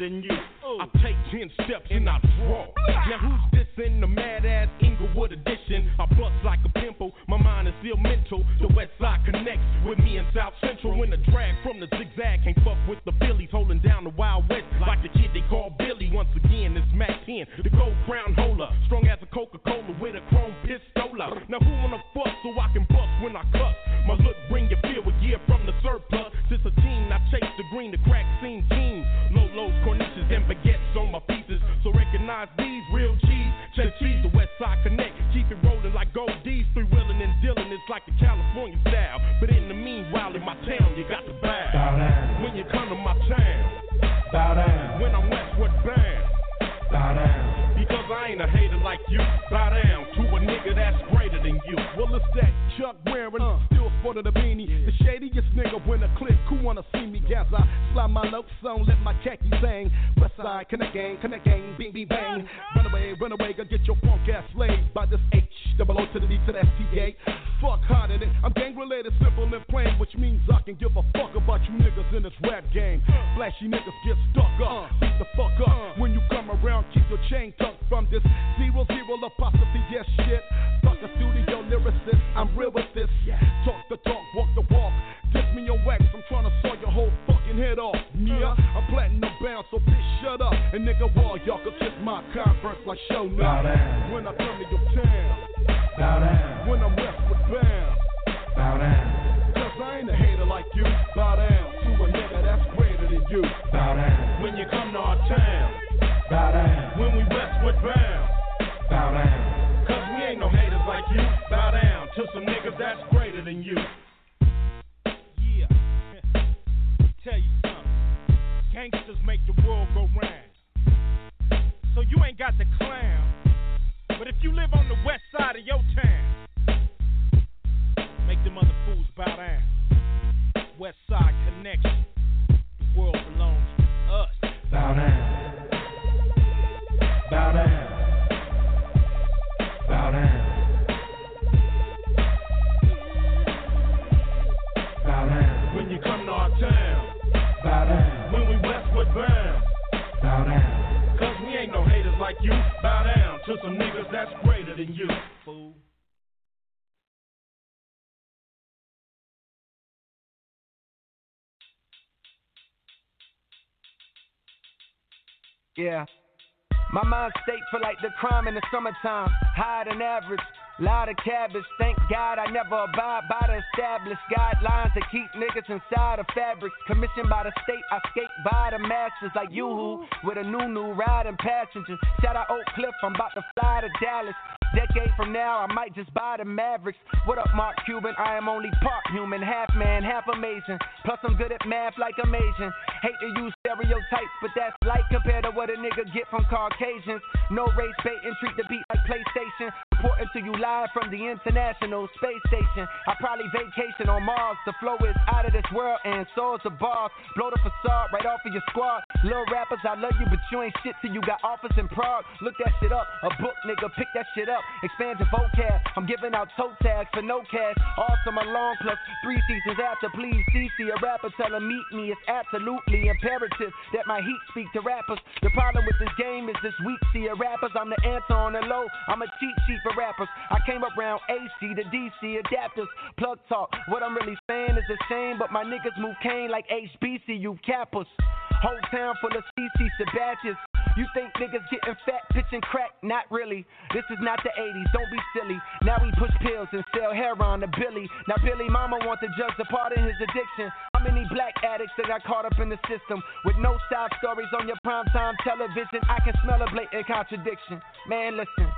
J: Than you. Oh. I take ten steps and I draw. Ah. Now who's this in the mad ass Inglewood edition? I bust like a pimple, my mind is still mental. The west side connects with me in South Central. When the drag from the zigzag can't fuck with the Phillies, holding down the Wild West like the kid they call Billy. Once again, it's Mack 10, the gold crown holder, strong as a Coca Cola with a chrome pistola. Now who wanna fuck so I can bust when I cuss? My look bring you fear a year from the surplus. Since a teen, I chase the green, the crack scene team. Lolos, corniches, and baguettes
K: on my pieces. So recognize these real cheese, check cheese, the West Side Connect. Keep it rolling like gold D's, three wheeling and dealing. It's like the California style. But in the meanwhile, in my town, you got to bow.
L: bow down.
K: When you come to my town,
L: bow down.
K: When I'm westward bound,
L: bow down.
K: Because I ain't a hater like you. Bow down to a nigga that's greater than you.
J: Well, it's that Chuck Ware gas. I slide my notes on, let my khaki sing. West side, connect gang, connect gang, bing, bing, bang. Run away, run away, go get your punk ass slayed by this H, double O to the D to the S T A. Fuck harder than I'm gang related, simple and plain, which means I can give a fuck about you niggas in this rap game. Flashy niggas get stuck up, beat the fuck up. When you come around, keep your chain tucked from this zero And nigga, wall y'all can kiss my converse like show now.
L: down.
J: When I come to your town,
L: Bow down.
J: when I'm with bound.
L: Bow down.
J: Cause I ain't a hater like you. Bow down to a nigga that's greater than you.
L: Bow down.
K: When you come to our town,
L: Bow down.
K: when we westward bound.
L: Bow down.
K: Cause we ain't no haters like you. Bow down to some niggas that's greater
J: ain't got the clown. But if you live on the west side of your town, make them other fools bow down. West side connection. The world belongs to us.
L: Bow down. Bow down. Bow down. Bow down.
K: When you come to our town,
L: Bow down.
K: Like you. Bow down to some niggas that's greater than you.
J: Fool.
M: Yeah. My mind state for like the crime in the summertime. Higher than average. Lot of cabbage. Thank God I never abide by the established guidelines that keep niggas inside of fabrics. Commissioned by the state, I skate by the masters like you with a new new riding passengers. Shout out Oak Cliff, I'm about to fly to Dallas. Decade from now, I might just buy the Mavericks. What up, Mark Cuban? I am only part human, half man, half amazing. Plus, I'm good at math like Asian. Hate to use stereotypes, but that's light compared to what a nigga get from Caucasians. No race baiting, treat the beat like PlayStation. Reporting to you live from the International Space Station. I probably vacation on Mars. The flow is out of this world, and so is the bars. Blow the facade right off of your squad. Little rappers, I love you, but you ain't shit till you got offers in Prague. Look that shit up. A book, nigga, pick that shit up. Expand your vocab. I'm giving out toe tags for no cash. Awesome along plus three seasons after. Please, CC, a rapper tell him meet me. It's absolutely imperative that my heat speak to rappers. The problem with this game is this weak see a rappers. I'm the answer on the low. I'm a cheat sheet for rappers. I came around AC to DC adapters. Plug talk. What I'm really saying is a shame, but my niggas move cane like HBCU cappers. Whole town full of CC Sabathias. You think niggas getting fat, pitching crack? Not really. This is not the 80s, don't be silly. Now we push pills and sell heroin to Billy. Now Billy Mama wants to judge the part in his addiction. How many black addicts that got caught up in the system? With no side stories on your primetime television, I can smell a blatant contradiction. Man, listen.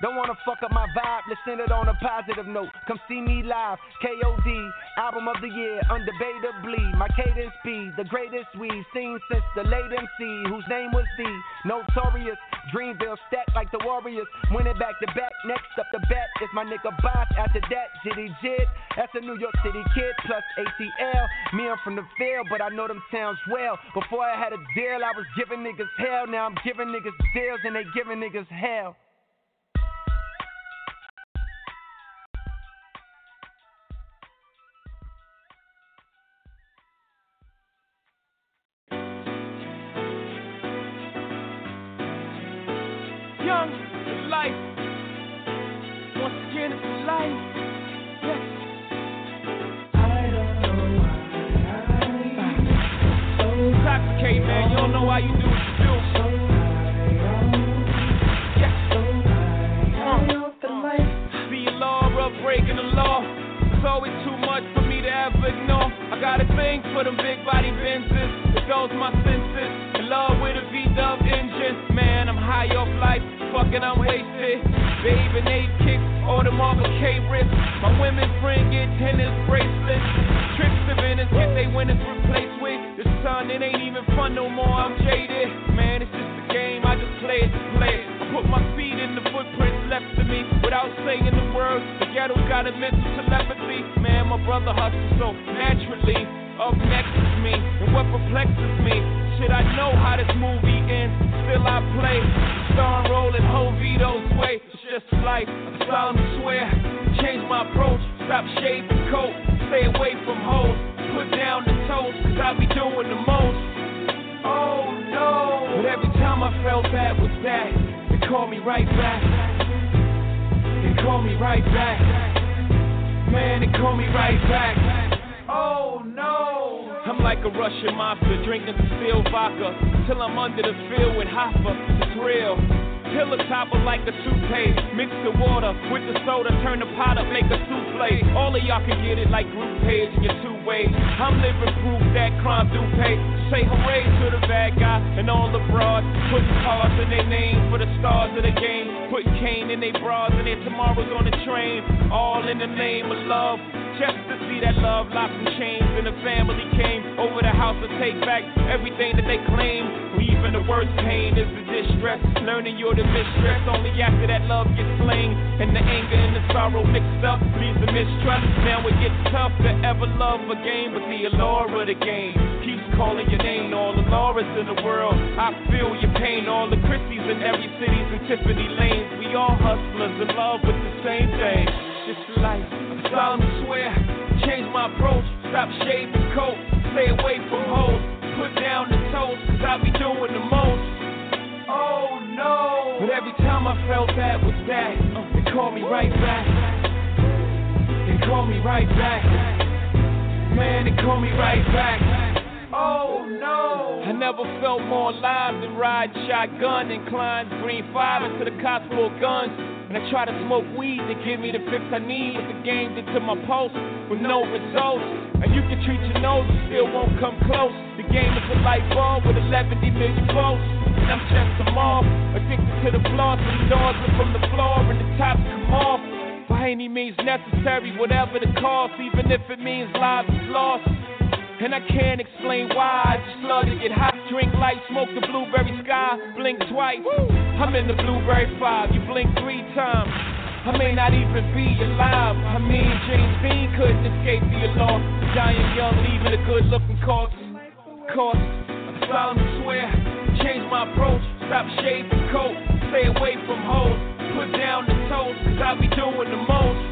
M: Don't wanna fuck up my vibe, let's send it on a positive note. Come see me live, KOD, album of the year, undebatably. My cadence be the greatest we've seen since the late MC, whose name was D. Notorious, Dreamville stacked like the Warriors. Winning back to back, next up the bat is my nigga Boss. After that, Jitty Jit, that's a New York City kid, plus ATL. Me, I'm from the field, but I know them towns well. Before I had a deal, I was giving niggas hell. Now I'm giving niggas deals and they giving niggas hell.
N: Man. You don't know why you do what you do. Uh. Be a law, breaking the law. It's always too much for me to ever ignore. I got a thing for them big body Benzes. It goes my senses. In love with a V-dub engine. Man, I'm high off life. Fucking, I'm wasted. Babe and eight kicks, all the Marvel K wrists. My women friend get tennis bracelets. Trips to Venice, get they winners replaced the sun. It ain't even fun no more. I'm jaded, man. It's just a game. I just play it, play it. Put my feet in the footprints left to me without saying the words. The ghetto's got a mental telepathy. Man, my brother hustles so naturally. Up next is me, and what perplexes me. Shit, I know how this movie ends. Still I play, starring role in Carlito's way. It's just life, I solemnly swear. Change my approach, stop shaving coat, stay away from hoes. Put down the toes, cause I be doing the most. Oh no! But every time I felt that was that, they call me right back. They call me right back. Man, they call me right back. Oh no! I'm like a Russian mobster drinking distilled vodka till I'm under the field with Hoffa. It's real. Pillar topper like a toupee. Mix the water with the soda, turn the pot up, make a souffle. All of y'all can get it like group page in your two ways. I'm living proof that crime do pay. Say hooray to the bad guy and all the broads. Putting cards in their name for the stars of the game. Putting cane in their bras and their tomorrows on the train. All in the name of love. Just to see that love locked in chains and the family came over the house to take back everything that they claim. Even the worst pain is the distress. Learning you're the mistress only after that love gets slain. And the anger and the sorrow mixed up leaves the mistrust. Now it gets tough to ever love again, but the allure of the game keeps calling your name. All the Lauras in the world, I feel your pain. All the Christies in every city's and Tiffany lanes. We all hustlers in love with the same thing. Just life. I solemnly swear, change my approach. Stop shaving coat, stay away from hoes. Put down the toes, cause I be doing the most. No! But every time I felt that was that, they call me right back. They call me right back. Man, they call me right back. Oh no! I never felt more alive than riding shotgun and climbing green five into the cops full guns. And I try to smoke weed to give me the fix I need. But the game did to my pulse with no results. And you can treat your nose, it still won't come close. The game is a light bulb with 11 million volts. And I'm just a moth, addicted to the. And the doors are from the floor and the tops come off. By any means necessary, whatever the cost, even if it means lives lost. And I can't explain why. I just love to get hot, drink light, smoke the blueberry sky, blink twice. I'm in the blueberry five, you blink three times. I may not even be alive. I mean, James Dean couldn't escape the alarm. Dying young, leaving a good looking corpse. Corpse, I solemnly swear, change my approach. Stop shaving coat, stay away from hoes. Put down the toes, cause I be doing the most.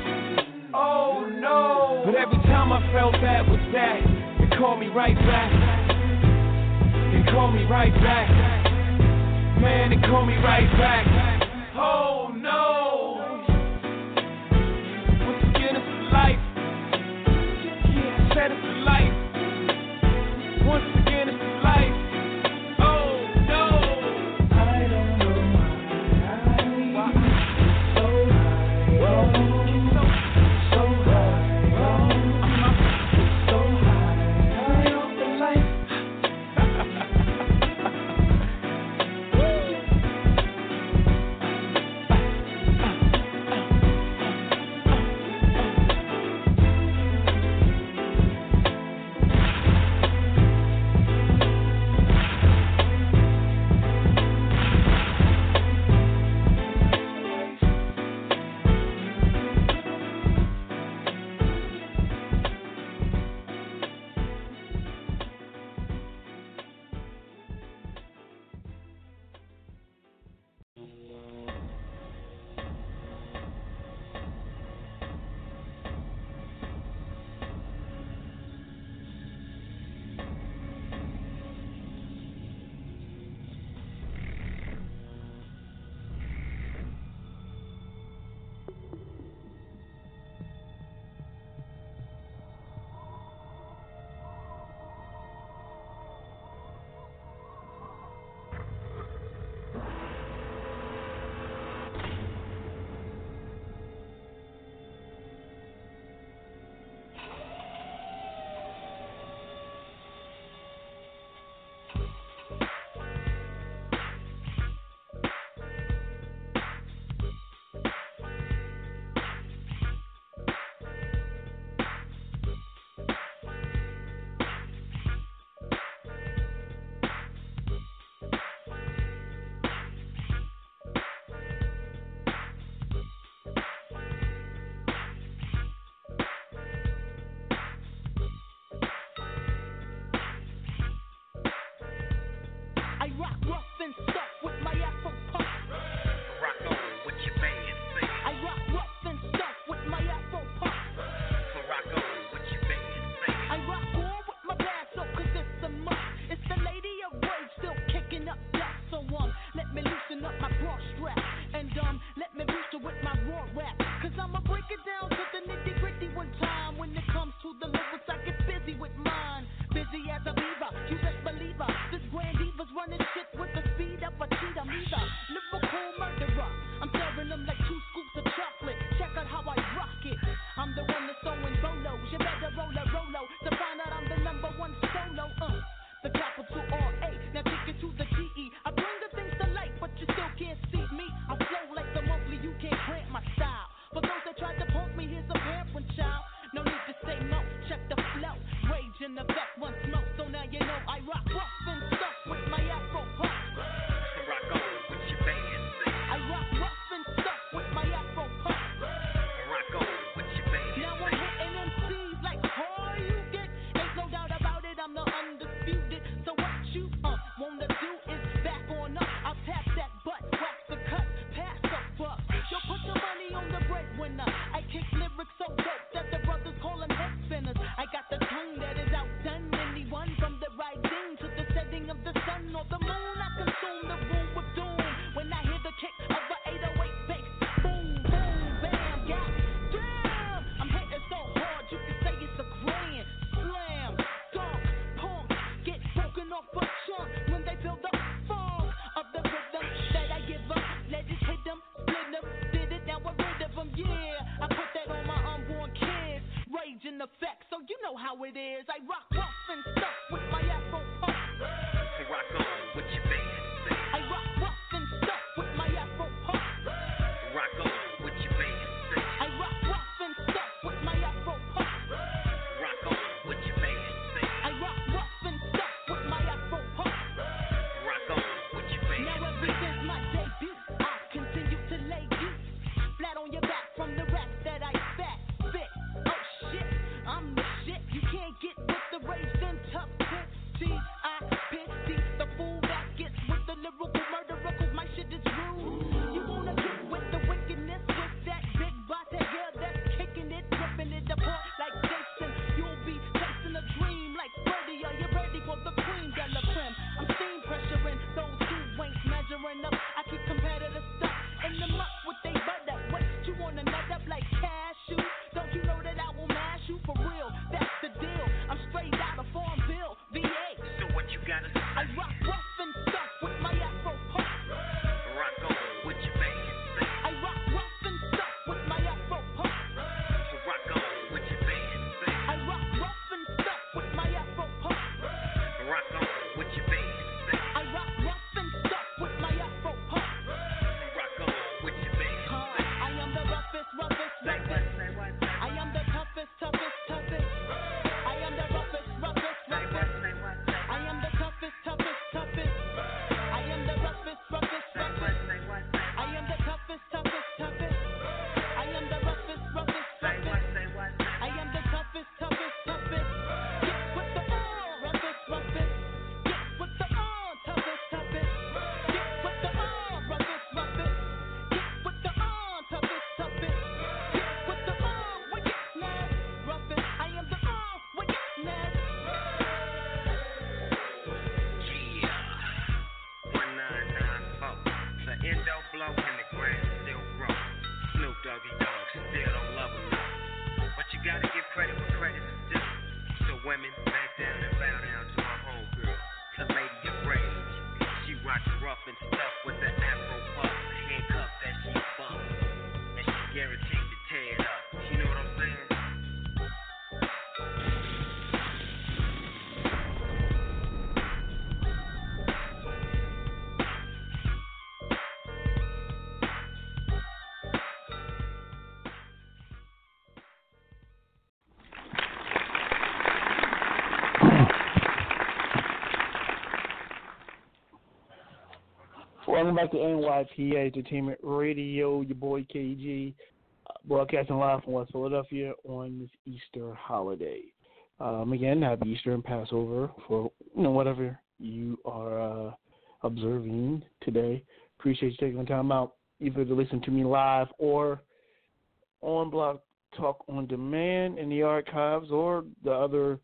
N: Oh no! But every time I felt that was that, call me right back. They call me right back. Man, they call me right back. Oh no! Once again, it's life. Yeah, I said it's life. Once
C: back to NYPA Entertainment Radio. Your boy KG, uh, broadcasting live from West Philadelphia on this Easter holiday. Um, again, happy Easter and Passover for you know whatever you are uh, observing today. Appreciate you taking the time out either to listen to me live or on Blog Talk on Demand in the archives or the other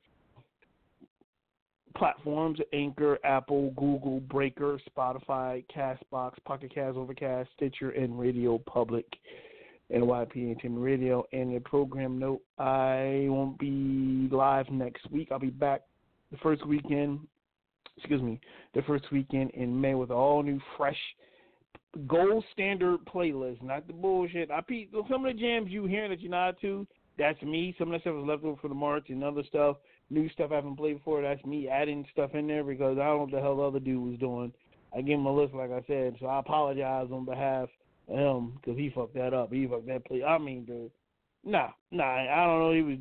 C: platforms: Anchor, Apple, Google, Breaker, Spotify, Castbox, Pocket Cast, Overcast, Stitcher, and Radio Public. NYP Entertainment Radio. And a program note: I won't be live next week. I'll be back the first weekend. Excuse me, the first weekend in May with all new, fresh, gold standard playlist. Not the bullshit. I pe- some of the jams you hearing that you're not to. That's me. Some of that stuff is left over for the March and other stuff, new stuff I haven't played before. That's me adding stuff in there because I don't know what the hell the other dude was doing. I gave him a list, like I said, so I apologize on behalf of him because he fucked that up. He fucked that play. I mean, dude, nah, nah. I don't know. He was.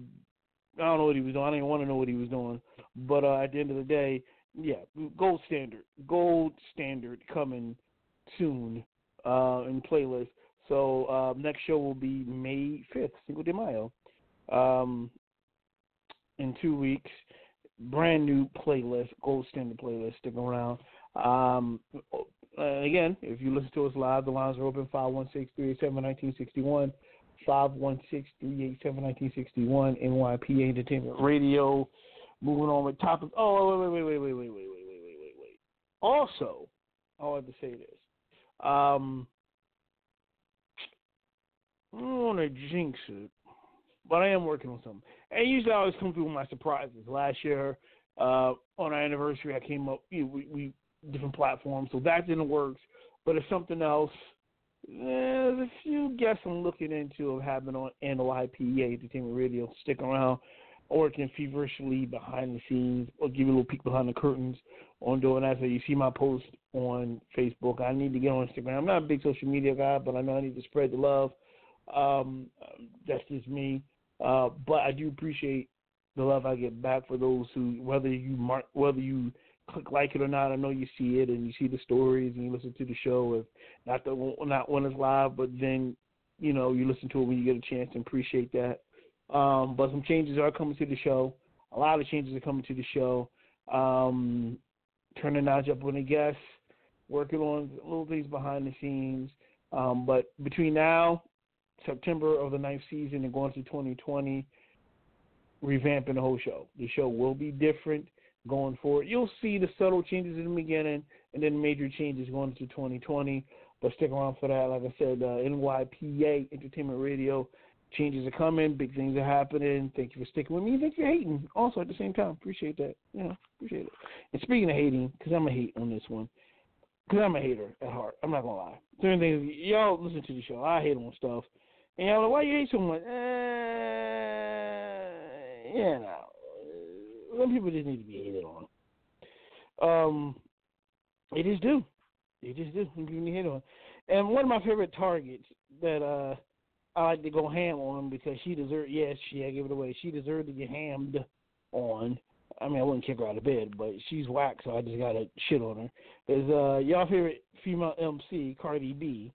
C: I don't know what he was doing. I didn't want to know what he was doing. But uh, at the end of the day, yeah, gold standard, gold standard coming soon uh, in playlist. So uh, next show will be May fifth, Cinco de Mayo. Um, in two weeks, brand new playlist, gold standard playlist. Stick around. Um, uh, again, if you listen to us live, the lines are open 516-387-1961, 516-387-1961, NYPA Entertainment Radio. Moving on with topics. Oh, wait, wait, wait, wait, wait, wait, wait, wait, wait, wait, wait. Also, I want to say this. Um, I don't want to jinx it, but I am working on something. And usually I always come through with my surprises. Last year, uh, on our anniversary, I came up, you know, we, we different platforms, so that's in the works. But if something else, there's a few guests I'm looking into of having on NYPA Entertainment Radio. Stick around, working feverishly behind the scenes, or give you a little peek behind the curtains on doing that. So you see my post on Facebook. I need to get on Instagram. I'm not a big social media guy, but I know I need to spread the love. Um, that's just me. Uh, but I do appreciate the love I get back for those who, whether you mark, whether you click like it or not, I know you see it and you see the stories and you listen to the show. If not the not when it's live, but then you know you listen to it when you get a chance and appreciate that. Um, but some changes are coming to the show. A lot of changes are coming to the show. Um, turning Naj up on the guests, working on little things behind the scenes. Um, but between now, September of the ninth season, and going to 2020, revamping the whole show. The show will be different going forward. You'll see the subtle changes in the beginning, and then major changes going into 2020. But stick around for that. Like I said, uh, NYPA Entertainment Radio changes are coming. Big things are happening. Thank you for sticking with me. Thank you for hating. Also, at the same time, appreciate that. You know, appreciate it. And speaking of hating, because I'm a hate on this one, because I'm a hater at heart. I'm not gonna lie. Certain things, y'all listen to the show. I hate on stuff, y'all why you hate so much? Uh, you know, some people just need to be hated on. Um, they is due. It is due. Some people need hate on. And one of my favorite targets that uh I like to go ham on because she deserved. Yes, she I gave it away. She deserved to get hammed on. I mean, I wouldn't kick her out of bed, but she's whack, so I just gotta shit on her. Is uh y'all favorite female MC Cardi B?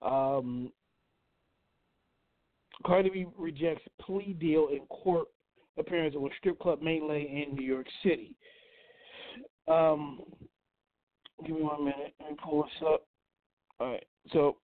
C: Um, Cardi B rejects plea deal in court appearance with strip club melee in New York City. Um, give me one minute. Me pull this up. All right, so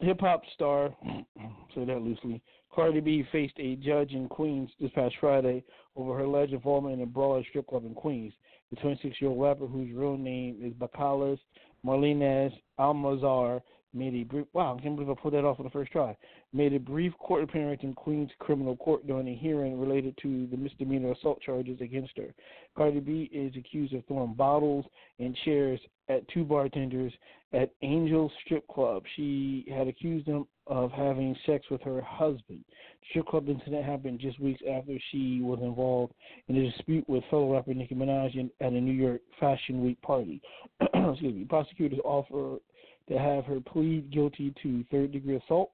C: hip hop star, <clears throat> say that loosely, Cardi B faced a judge in Queens this past Friday over her alleged involvement in a brawl at a strip club in Queens. The 26 year old rapper, whose real name is Belcalis Marlenis Almánzar, made a brief wow, I can't believe I pulled that off on the first try. Made a brief court appearance in Queens criminal court during a hearing related to the misdemeanor assault charges against her. Cardi B is accused of throwing bottles and chairs at two bartenders at Angel Strip Club. She had accused them of having sex with her husband. The strip club incident happened just weeks after she was involved in a dispute with fellow rapper Nicki Minaj at a New York Fashion Week party. <clears throat> Excuse me. Prosecutors offered to have her plead guilty to third degree assault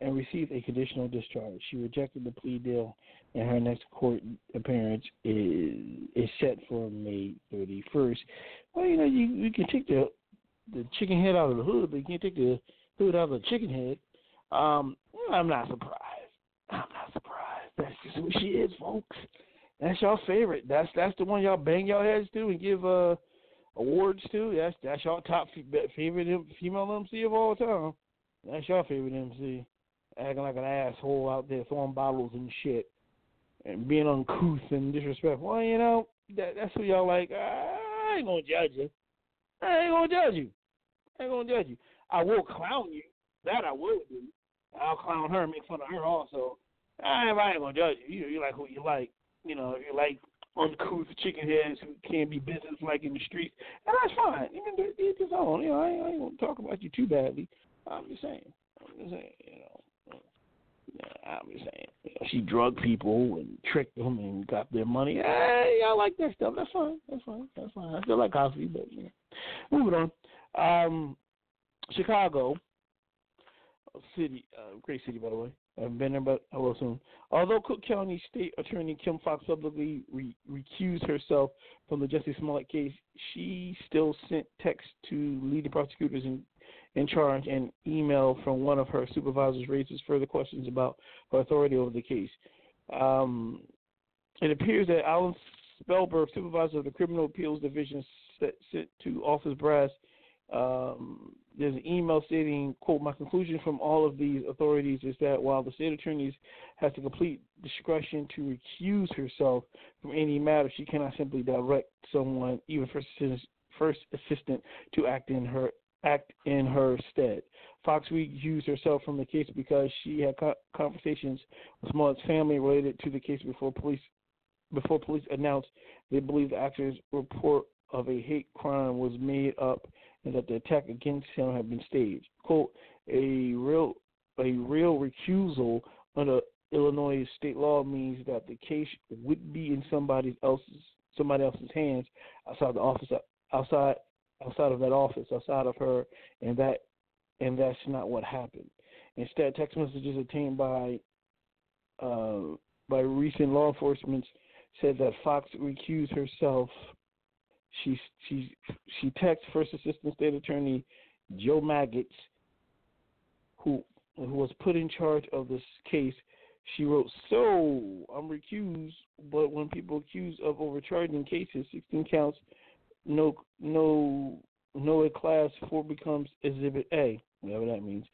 C: and receive a conditional discharge. She rejected the plea deal, and her next court appearance is is set for May 31st. Well, you know, you, you can take the the chicken head out of the hood, but you can't take the hood out of the chicken head. Um, I'm not surprised. I'm not surprised. That's just who she is, folks. That's y'all favorite. That's that's the one y'all bang your heads to and give uh awards to. That's that's y'all top favorite female MC of all time. That's your favorite MC. Acting like an asshole out there throwing bottles and shit and being uncouth and disrespectful. Well, you know, that that's what y'all like. I ain't gonna judge you. I ain't gonna judge you. I ain't gonna judge you. I will clown you. That I will do. I'll clown her, make fun of her also. I ain't, I ain't gonna judge you. You you like who you like. You know, if you like uncouth chicken heads who can't be business like in the streets, and that's fine. You can do it his own. You know, I, ain't- I ain't gonna talk about you too badly. I'm just saying. I'm just saying. You know. Yeah, I'm just saying. You know, she drugged people and tricked them and got their money. Hey, I like that stuff. That's fine. That's fine. That's fine. I still like Cosby, but know. Moving on. Um, Chicago, city, uh, great city by the way. I will soon. Although Cook County State Attorney Kim Foxx publicly re- recused herself from the Jussie Smollett case, she still sent texts to leading prosecutors in, in charge and email from one of her supervisors raises further questions about her authority over the case. Um, it appears that Alan Spellberg, supervisor of the Criminal Appeals Division, sent, sent to Office Brass um, there's an email stating, quote, my conclusion from all of these authorities is that while the state attorney has the complete discretion to recuse herself from any matter, she cannot simply direct someone, even first assistant, first assistant, to act in her act in her stead. Foxx recused herself from the case because she had co- conversations with Smollett's family related to the case before police before police announced they believe the actor's report of a hate crime was made up and that the attack against him had been staged. Quote, a real a real recusal under Illinois state law means that the case would be in somebody else's somebody else's hands outside the office outside outside of that office, outside of her and that and that's not what happened. Instead text messages obtained by uh, by recent law enforcement said that Foxx recused herself she she she texted First Assistant State Attorney Joe Magats, who who was put in charge of this case. She wrote, "So I'm recused, but when people accused of overcharging cases, 16 counts, no no no a class four becomes Exhibit A, whatever that means."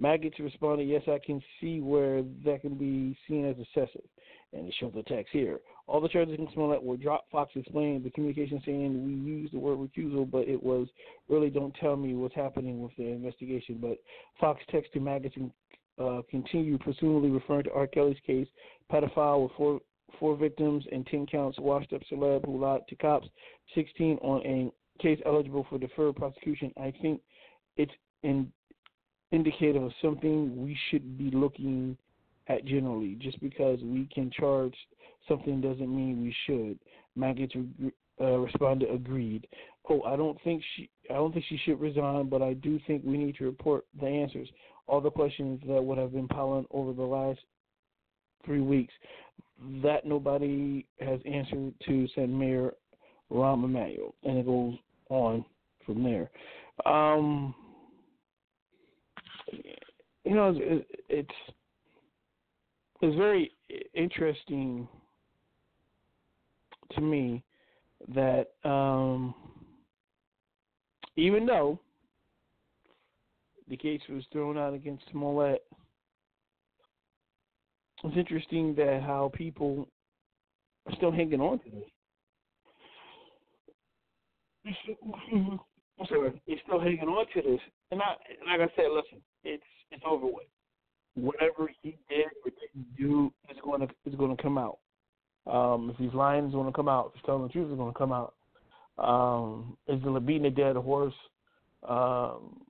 C: Magats responded, "Yes, I can see where that can be seen as excessive." and it shows the text here. All the charges against Smollett were dropped. Foxx explained the communication saying we used the word recusal, but it was really don't tell me what's happening with the investigation. But Foxx text to magazine uh, continued, presumably referring to R. Kelly's case, pedophile with four four victims and ten counts, washed up celeb who lied to cops, sixteen on a case eligible for deferred prosecution. I think it's an indicative of something we should be looking at generally. Just because we can charge something doesn't mean we should. Magats uh, responded, agreed. Quote, I don't think she I don't think she should resign, but I do think we need to report the answers. All the questions that would have been piling over the last three weeks that nobody has answered to said Mayor Rahm Emanuel. And it goes on from there. Um, you know, it's it's very interesting to me that um, even though the case was thrown out against Smollett, it's interesting that how people are still hanging on to this. I'm sorry, it's still hanging on to this, and I, like I said, listen, it's it's over with whatever he did or didn't do is going to is going to come out. Um, if he's lying, it's going to come out. If he's telling the truth, it's going to come out. Um, is the beating a dead horse? Um,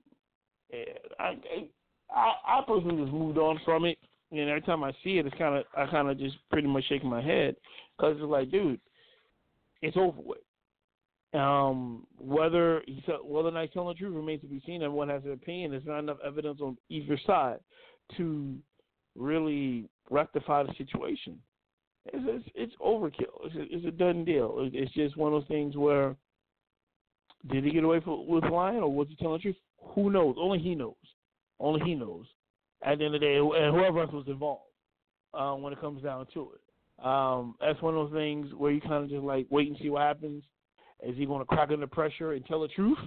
C: I, I I personally just moved on from it. And every time I see it, it's kind of I kind of just pretty much shake my head because it's like, dude, it's over with. Um, whether he's whether or not he's telling the truth remains to be seen. Everyone has an opinion. There's not enough evidence on either side to really rectify the situation. It's it's, it's overkill. It's a, it's a done deal. It's just one of those things where did he get away with lying or was he telling the truth? Who knows? Only he knows. Only he knows. At the end of the day, and whoever else was involved, uh, when it comes down to it, um, that's one of those things where you kind of just like wait and see what happens. Is he going to crack under pressure and tell the truth,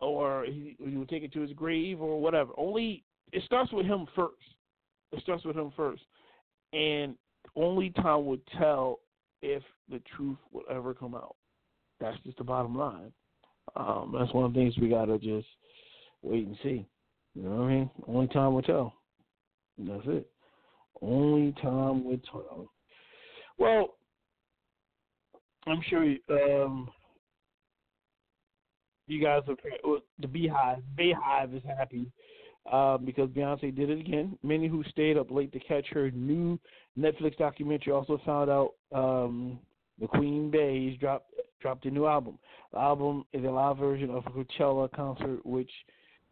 C: or he, he will take it to his grave, or whatever? Only it starts with him first. It starts with him first, and only time would tell if the truth will ever come out. That's just the bottom line. Um, that's one of the things we gotta just wait and see. You know what I mean? Only time will tell. That's it. Only time will tell. Well, I'm sure um, you guys are the Beehive. Beehive is happy uh, because Beyonce did it again. Many who stayed up late to catch her new Netflix documentary also found out um, the Queen Bey's dropped dropped a new album. The album is a live version of a Coachella concert, which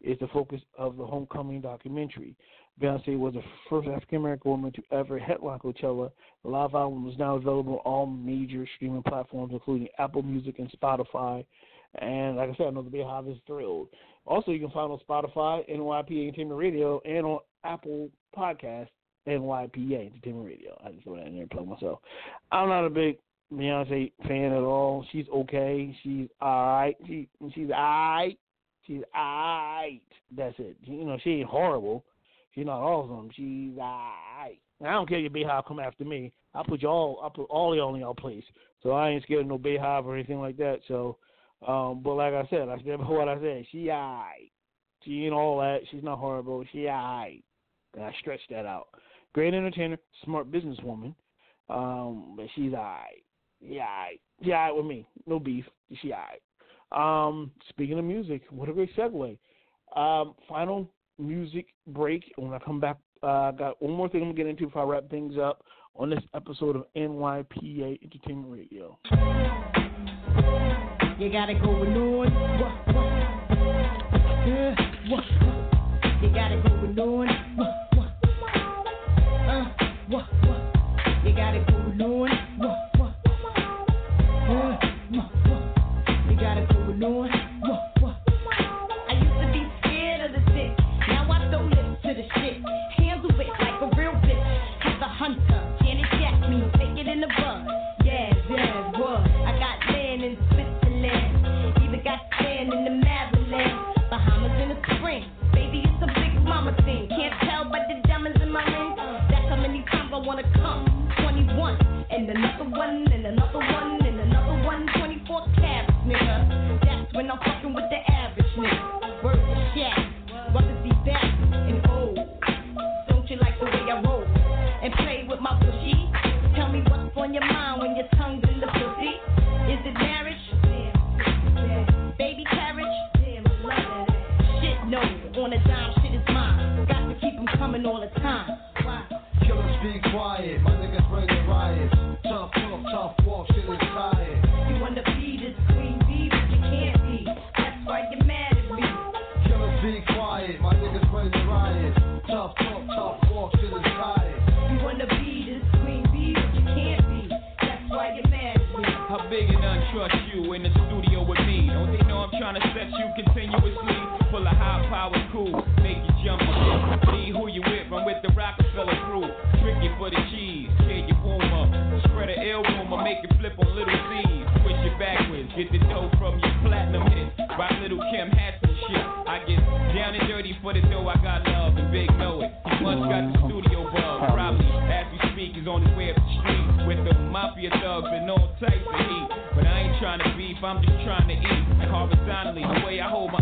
C: is the focus of the Homecoming documentary. Beyonce was the first African American woman to ever headline Coachella. The live album is now available on all major streaming platforms, including Apple Music and Spotify. And like I said, I know the Beehive is thrilled. Also, you can find on Spotify, NYPA Entertainment Radio, and on Apple Podcast, NYPA Entertainment Radio. I just throw that in there and plug myself. I'm not a big Beyonce fan at all. She's okay. She's all right. She she's all right. She's all right. That's it. You know, she ain't horrible. She's not awesome. She's all right. I don't care if your Beehive come after me. I'll put you all. I'll put all y'all in y'all place. So I ain't scared of no Beehive or anything like that. So, um, but like I said, I said <laughs> what I said. She all right. She ain't all that. She's not horrible. She all right. And I stretched that out. Great entertainer, smart businesswoman. Um, but she's all right. Yeah, all right. She with me. No beef. She all right. Um, speaking of music, what a great segue. Um, final music break. When I come back, uh, got one more thing I'm gonna get into before I wrap things up on this episode of NYPA Entertainment Radio.
O: You gotta go with on. What, what? Yeah, what, what? You gotta go with on. What, what? Uh, what?
N: Get the dough from your platinum hits. Rock little Kim hats and shit. I get down and dirty for the dough, I got love and big know it. He got the studio bug, probably as we speak, he's on his way up the street with the mafia thugs and all types of heat. But I ain't trying to beef, I'm just trying to eat. Horizontally, the way I hold my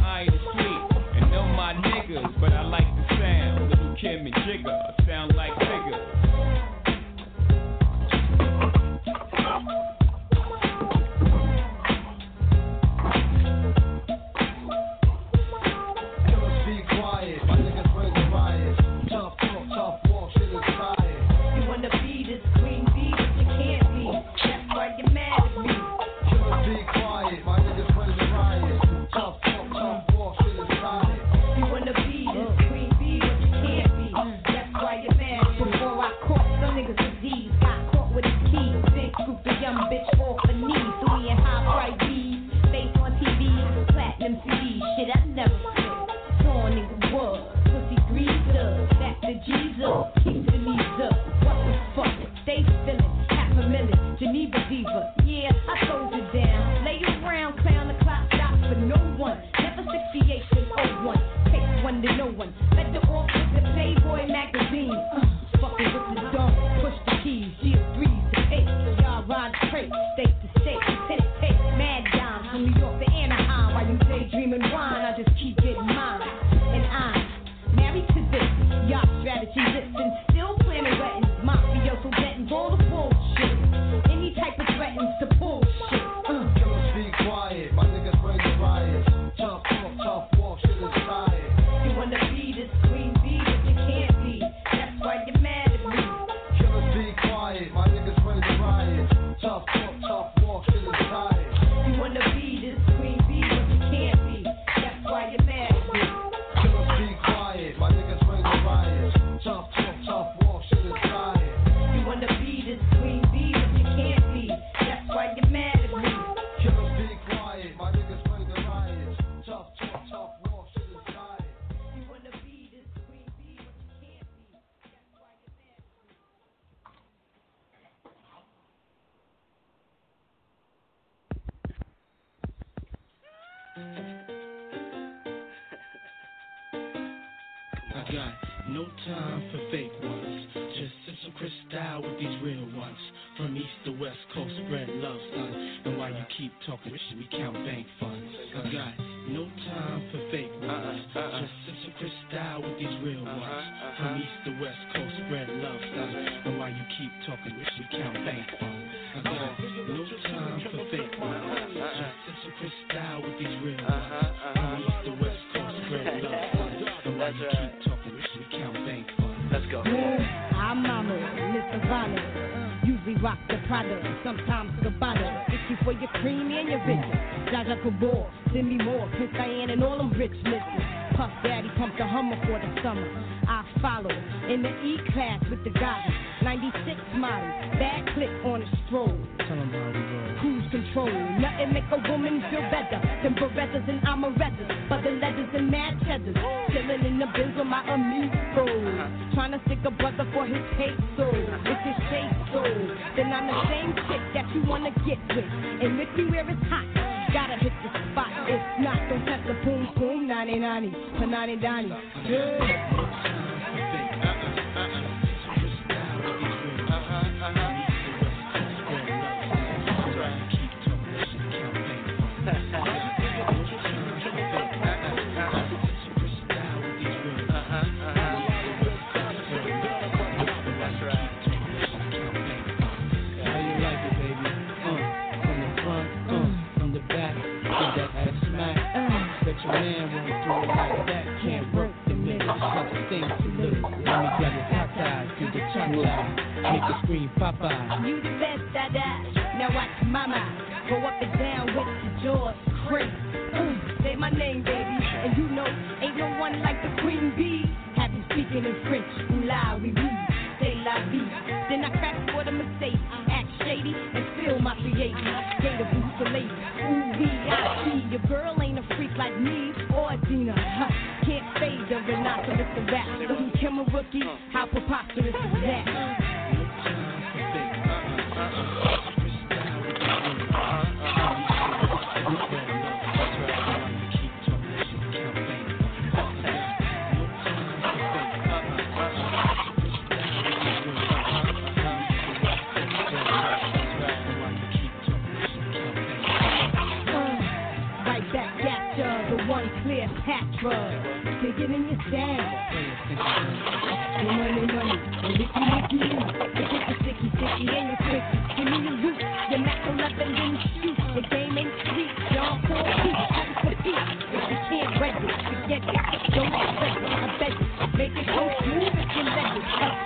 O: Let me
P: grab your hot do the cha-cha. Make it scream Popeye.
O: You the best, I dada. Now watch mama go up and down with the George Chris. Ooh, say my name, baby, and you know ain't no one like the Queen Bee. Have you speaking in French? Ooh la, we oui, say la vie. Then I crack for the mistake, act shady and feel my creation. Rhinoceros the rap. Lil' Kim a rookie, uh. how preposterous is that? Right the rug. Digging in your saddle. The money, money, the licky, licky, the sticky, sticky, sticky, and your quick. Give me your loot, your Mac 11 didn't shoot. The game ain't sweet, y'all four feet, have to compete. If you can't read it, forget it. Don't expect it, I bet it. Make it so smooth if you let it.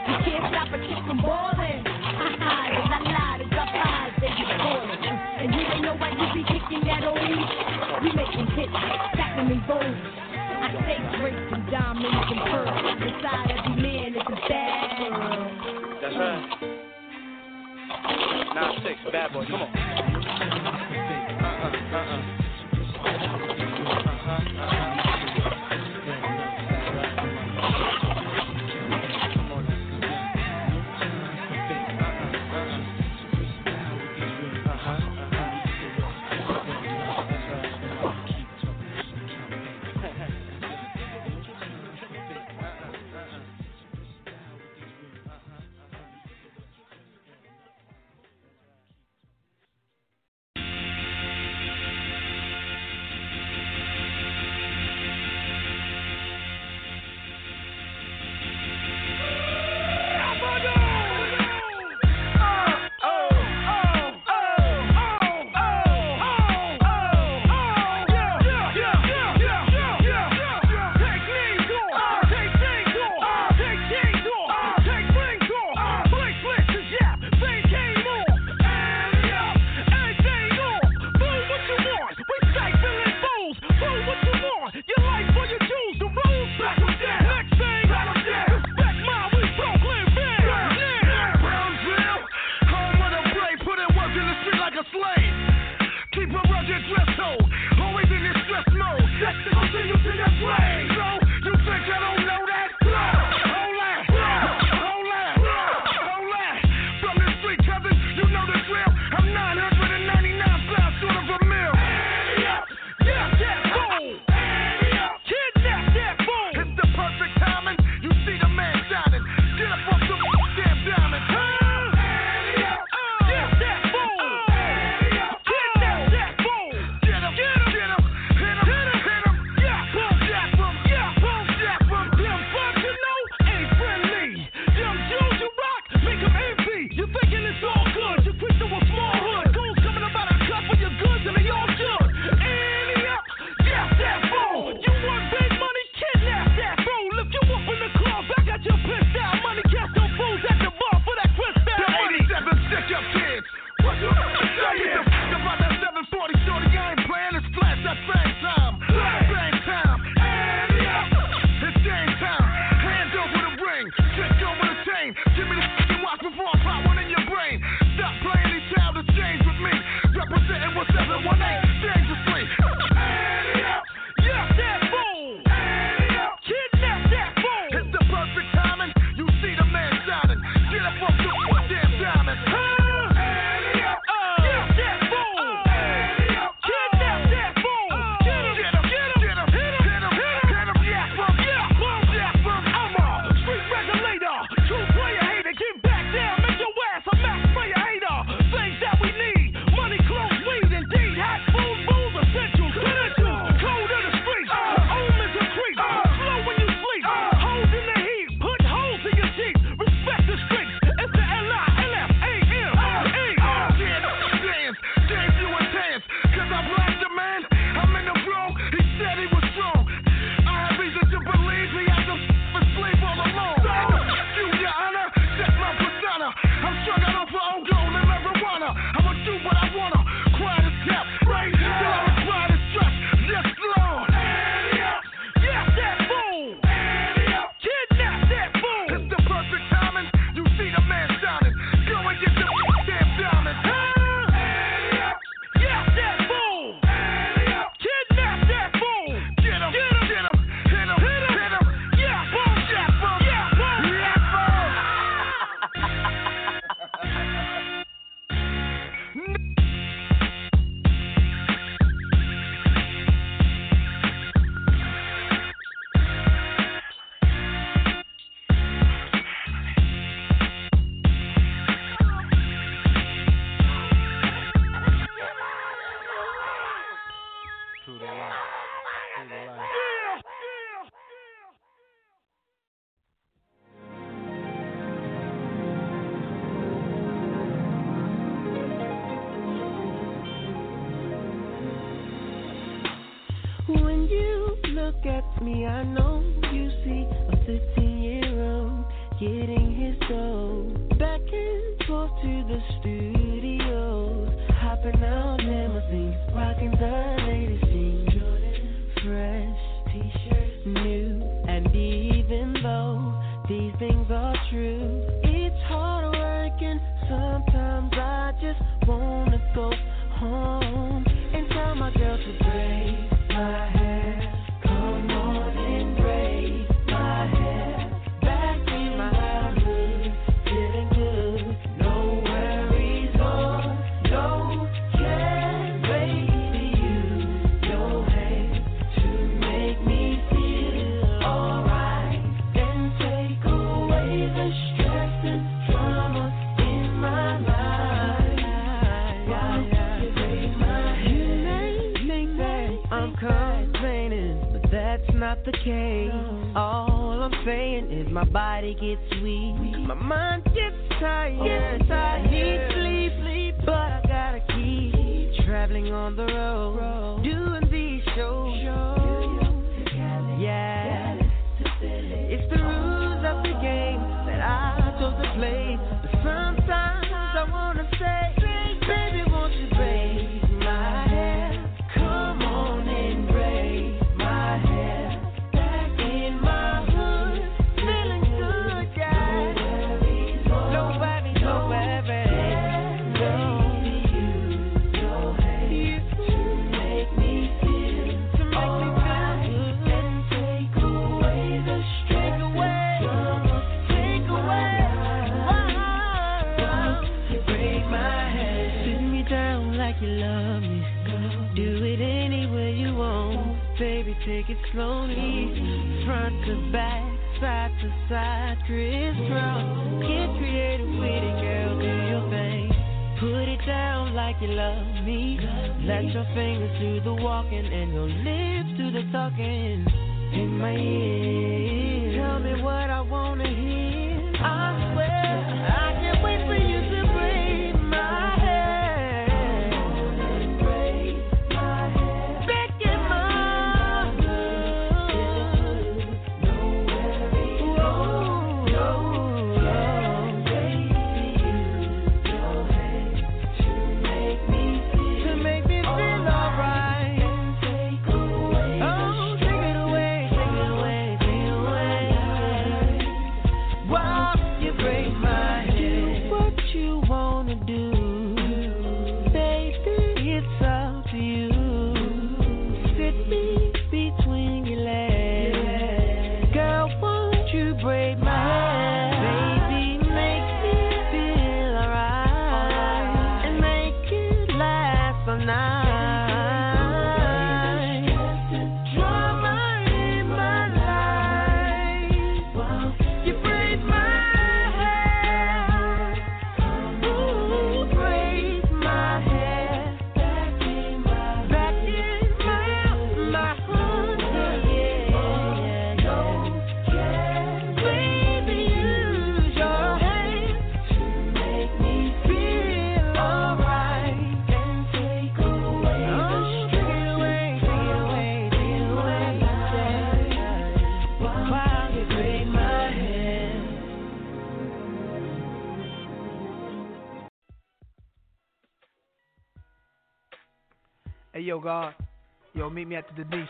O: You can't stop a chick from balling. Ha ha, a lot, it's a prize, they be calling. Uh, And you don't know why you be kicking that old We making hits, platinum and gold. I stay and diamonds and pearls. Inside every man is a bad girl.
Q: That's right. Nine six, bad boy, come on.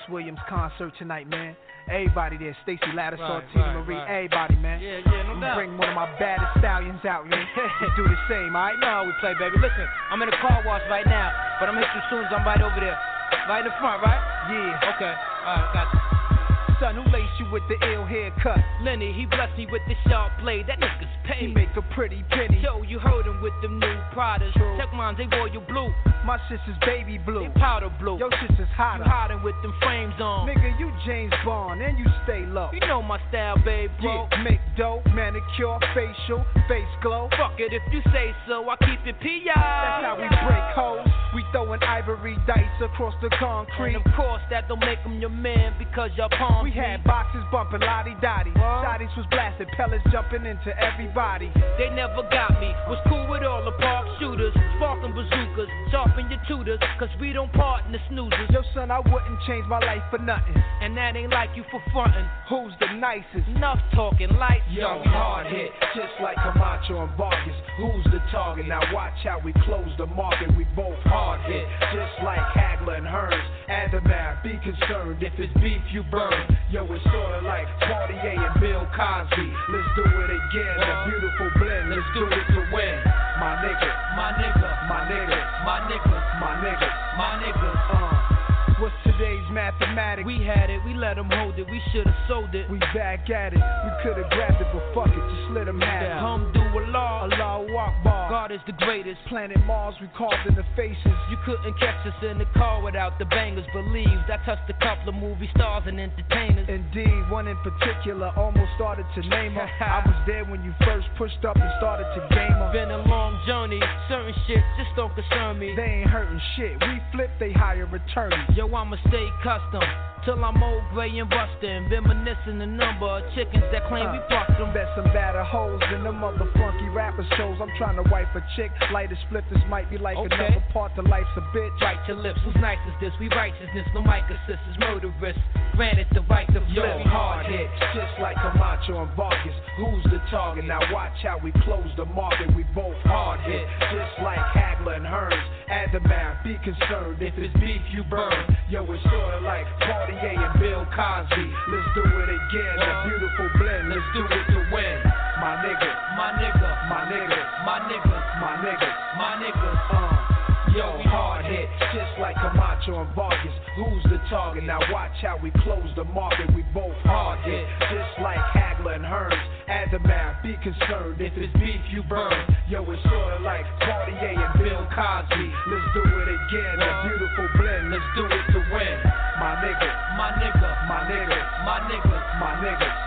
R: Williams concert tonight, man. Everybody there, Stacy Lattisaw,
S: Right,
R: Tina
S: right,
R: Marie,
S: right.
R: everybody, man.
S: Yeah, yeah, no
R: I'm
S: doubt.
R: bring one of my baddest stallions out, man. <laughs> do the same, alright?
T: You know how we play, baby. Listen, I'm in the car wash right now, but I'm hit you soon as I'm right over there. Right in the front, right?
R: Yeah.
T: Okay. Alright, got you.
R: Son, who laced you with the ill haircut?
U: Lenny, he blessed me with the sharp blade. That nigga's
R: He
U: paid.
R: make a pretty penny.
U: Yo, you heard him with them new Pradas. Check mine, they royal blue.
R: My sister's baby blue.
U: They powder blue.
R: Your sister's hotter.
U: You hiding with them frames on.
R: Nigga, you James Bond and you stay low.
U: You know my style, babe, bro.
R: Yeah, make dope, manicure, facial, face glow.
U: Fuck it if you say so. I keep it P.I.
R: That's how we break hoes. We throwing ivory dice across the concrete.
U: And of course, that don't make him your man because y'all palm
R: We had boxes bumping lottie dottie. Shotties was blasting, pellets jumping into everybody.
U: They never got me. Was cool with all the park shooters, sparking bazookas, sharpen your tutors, cause we don't part in the snoozers.
R: Yo, son, I wouldn't change my life for nothing.
U: And that ain't like you for frontin'.
R: Who's the nicest?
U: Enough talking, lights
V: Yo,
U: on.
V: we hard hit, just like Camacho and Vargas. Who's the target? Now watch how we close the market. We both hard hit, just like Hagler and Hearns. Add the math, be concerned. If it's beef, you burn. Yo, it's sorta like Cartier and Bill Cosby. Let's do it again. A beautiful blend. Let's do it to win. My nigga,
U: My nigga,
V: my nigga,
U: my nigga,
V: my nigga.
U: my nigga.
R: Uh, what's today's mathematics?
U: We had it, we let them hold it, we should've sold it.
R: We back at it. We could've grabbed it, but fuck it, just let them have it.
U: Alhamdulillah,
R: Allah Akbar.
U: God is the greatest.
R: Planet Mars, we carved in the faces.
U: You couldn't catch us in the car without the bangers. Believe I touched a couple of movie stars and entertainers.
R: Indeed, one in particular almost started to name her. <laughs> I was there when you first pushed up and started to game her.
U: Been a long journey, certain shit just don't concern me.
R: They ain't hurting shit. We flip, they hire attorneys.
U: Yo, I'ma stay custom till I'm old, gray, and rustin'. Reminiscing the number of chickens that claim we uh, fucked them.
R: Bet some better hoes than the mother funky rapper shows. I'm trying to wipe a chick. Light a split, this might be like
U: Okay.
R: another part to life's a bitch.
U: Bite your lips, who's nice is this? We righteousness, no mic assist is murderous. Granted the right to
V: Yo,
U: flip.
V: hard hit, just like Camacho and Vargas. Who's the target? Now watch how we close the market. We both hard hit, just like Hagler and Hearns. Add the math, be concerned. If it's beef, you burn. Yo, it's sorta like Cartier and Bill Cosby. Let's do it again. A beautiful blend. Let's do it to win. My nigga,
U: My nigga,
V: my nigga,
U: my nigga,
V: my nigga.
U: my nigga.
V: Uh, yo, hard hit, just like Camacho and Vargas. Who's the target? Now watch how we close the market. We both hard hit, just like Hagler and Hearns. Add the math, be concerned. If it's beef, you burn. Yo, it's sorta like Cartier and Bill Cosby. Let's do it again. A beautiful blend. Let's do it to win. My nigga,
U: My nigga,
V: my nigga,
U: my nigga,
V: my nigga.
U: my nigga.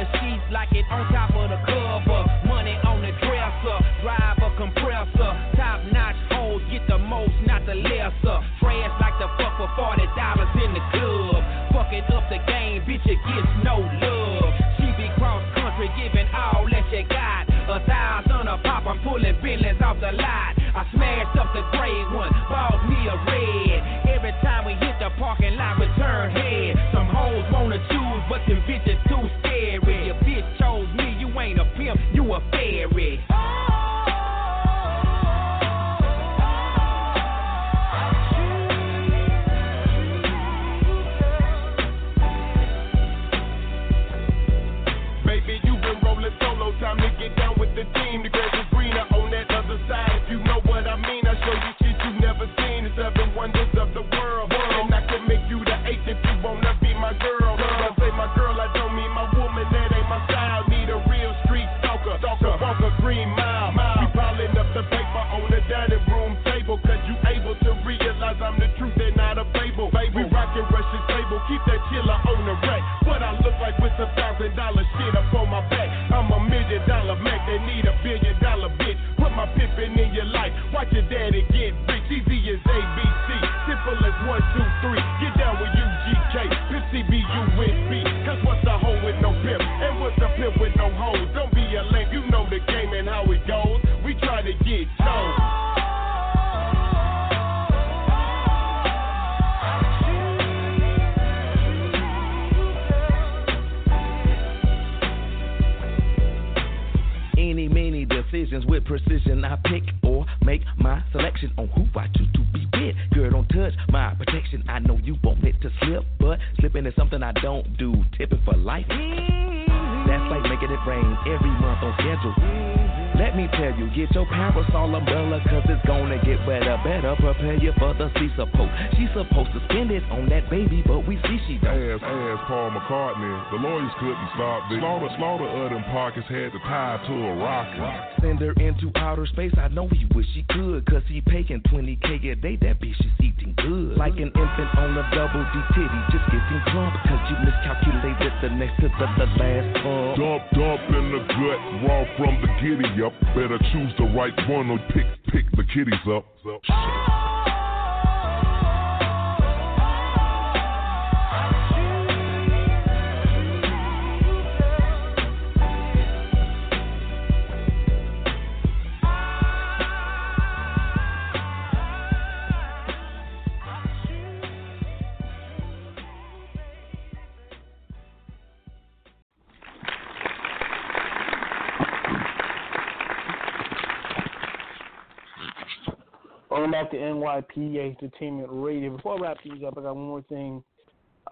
B: the sheets like it on top of the cover. Money on the dresser, drive a compressor. Top notch hoes get the most, not the lesser. Trash like the fuck for forty dollars in the club. Fucking up the game, bitch, it gets no love. She be cross country, giving all that she got. A thousand a pop, I'm pulling billions off the lot. I smashed up the gray one,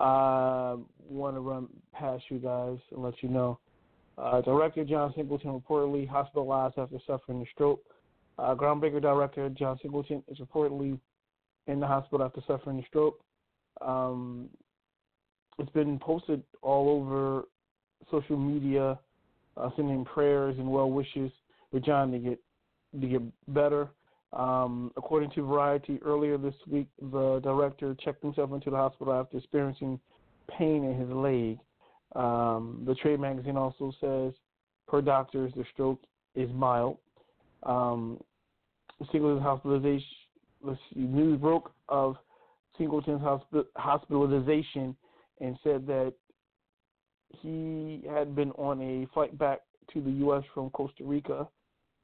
J: I
W: want to
C: run past you guys and let you know. Uh, director John Singleton reportedly hospitalized after suffering a stroke. Uh, groundbreaker director John Singleton is reportedly in the hospital after suffering a stroke. Um, it's been posted all over social media, uh, sending prayers and well wishes for John to get to get better. Um, according to Variety, earlier this week, the director checked himself into the hospital after experiencing pain in his leg. Um, the trade magazine also says, per doctors, the stroke is mild. Um, Singleton's hospitalization, let's see, news broke of Singleton's hospi- hospitalization and said that he had been on a flight back to the U.S. from Costa Rica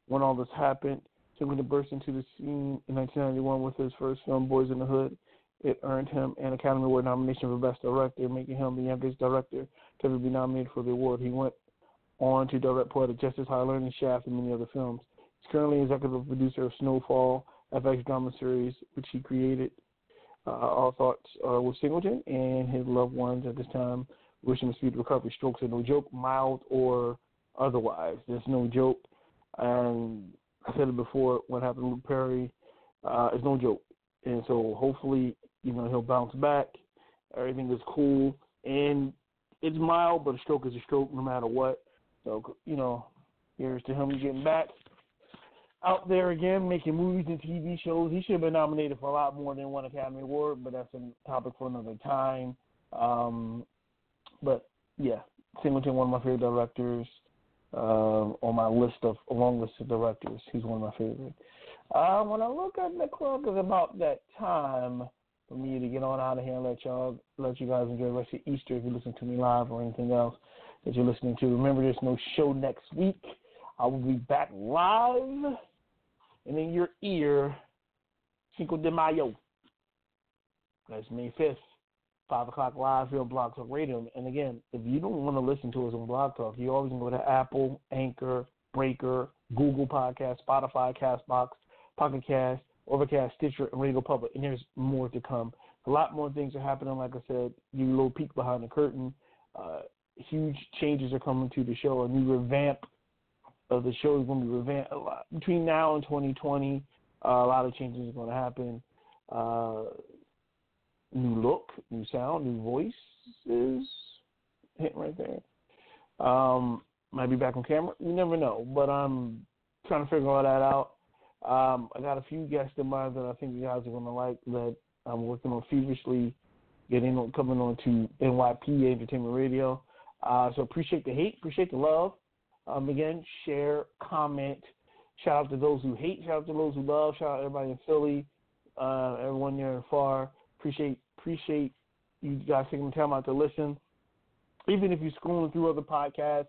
C: when all this happened. Singleton burst into the scene in 1991 with his first film, Boyz n the Hood. It earned him an Academy Award nomination for Best Director, making him the youngest director to ever be nominated for the award. He went on to direct Poetic Justice, Higher Learning, Shaft, and many other films. He's currently executive producer of Snowfall, FX drama series, which he created. Uh, thoughts are with Singleton and his loved ones at this time. Wishing him a speedy recovery. Strokes are no joke, mild or otherwise. There's no joke. And I said it before, what happened to Luke Perry uh, is no joke. And so hopefully, you know, he'll bounce back. Everything is cool. And it's mild, but a stroke is a stroke no matter what. So, you know, here's to him getting back out there again, making movies and TV shows. He should have been nominated for a lot more than one Academy Award, but that's a topic for another time. Um, but yeah, Singleton, one of my favorite directors on my list of long list of directors. He's one of my favorites. Uh, when I look at the clock, it's about that time for me to get on out of here and let y'all let you guys enjoy the rest of Easter if you listen to me live or anything else that you're listening to. Remember, there's no show next week. I will be back live and in your ear, Cinco de Mayo. That's May 5th, 5 o'clock live here on Blog Talk Radio. And again, if you don't want to listen to us on Blog Talk, you always can go to Apple, Anchor, Breaker, Google Podcast, Spotify, Castbox, Pocket Cast, Overcast, Stitcher, and Radio Public. And there's more to come. A lot more things are happening. Like I said, you little peek behind the curtain. Uh, huge changes are coming to the show. A new revamp of the show is going to be revamped a lot between now and 2020. Uh, a lot of changes are going to happen. Uh, new look, new sound, new voices. Hitting right there. Um, might be back on camera. You never know, but I'm trying to figure all that out. Um, I got a few guests in mind that I think you guys are going to like that I'm working on feverishly getting on, coming on to NYPA Entertainment Radio. Uh, so appreciate the hate, appreciate the love. Um, again, share, comment. Shout out to those who hate. Shout out to those who love. Shout out to everybody in Philly, uh, everyone near and far. Appreciate appreciate you guys taking the time out to listen. Even if you're scrolling through other podcasts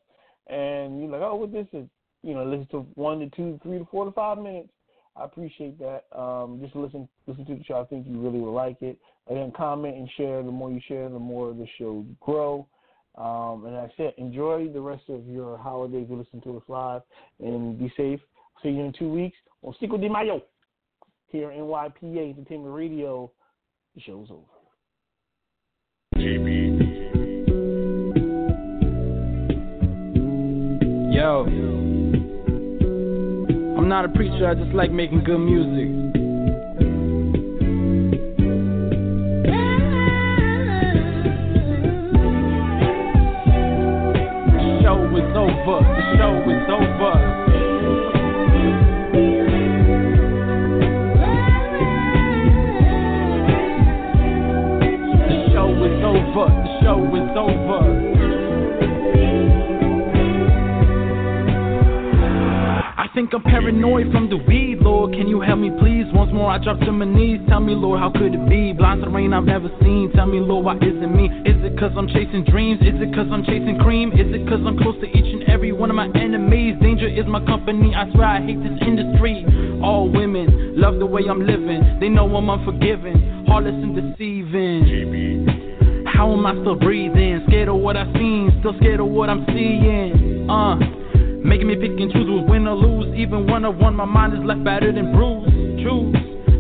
C: and you're like, oh, what this is, you know, listen to one to two, three to four to five minutes. I appreciate that. Um, just listen listen to the show. I think you really will like it. Again, comment and share. The more you share, the more the show grow. Um, and that's it. Enjoy the rest of your holidays. You listen to us live and be safe. See you in two weeks on Cinco de Mayo here in NYPA Entertainment Radio. The show's over.
X: Yo, I'm not a preacher, I just like making good music. The show is over. The show is over. Show is over. I think I'm paranoid from the weed, Lord. Can you help me, please? Once more, I drop to my knees. Tell me, Lord, how could it be? Blind to the rain I've never seen. Tell me, Lord, why isn't me? Is it cause I'm chasing dreams? Is it cause I'm chasing cream? Is it cause I'm close to each and every one of my enemies? Danger is my company. I swear I hate this industry. All women love the way I'm living. They know I'm unforgiving, heartless and deceiving. How am I still breathing? Scared of what I've seen, still scared of what I'm seeing. Uh. Making me pick and choose who's win or lose. Even one on one, my mind is left battered and bruised. Choose.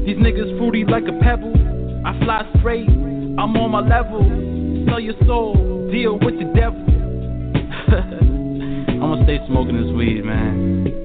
X: These niggas fruity like a pebble. I fly straight, I'm on my level. Sell your soul, deal with the devil. <laughs> I'ma stay smoking this weed, man.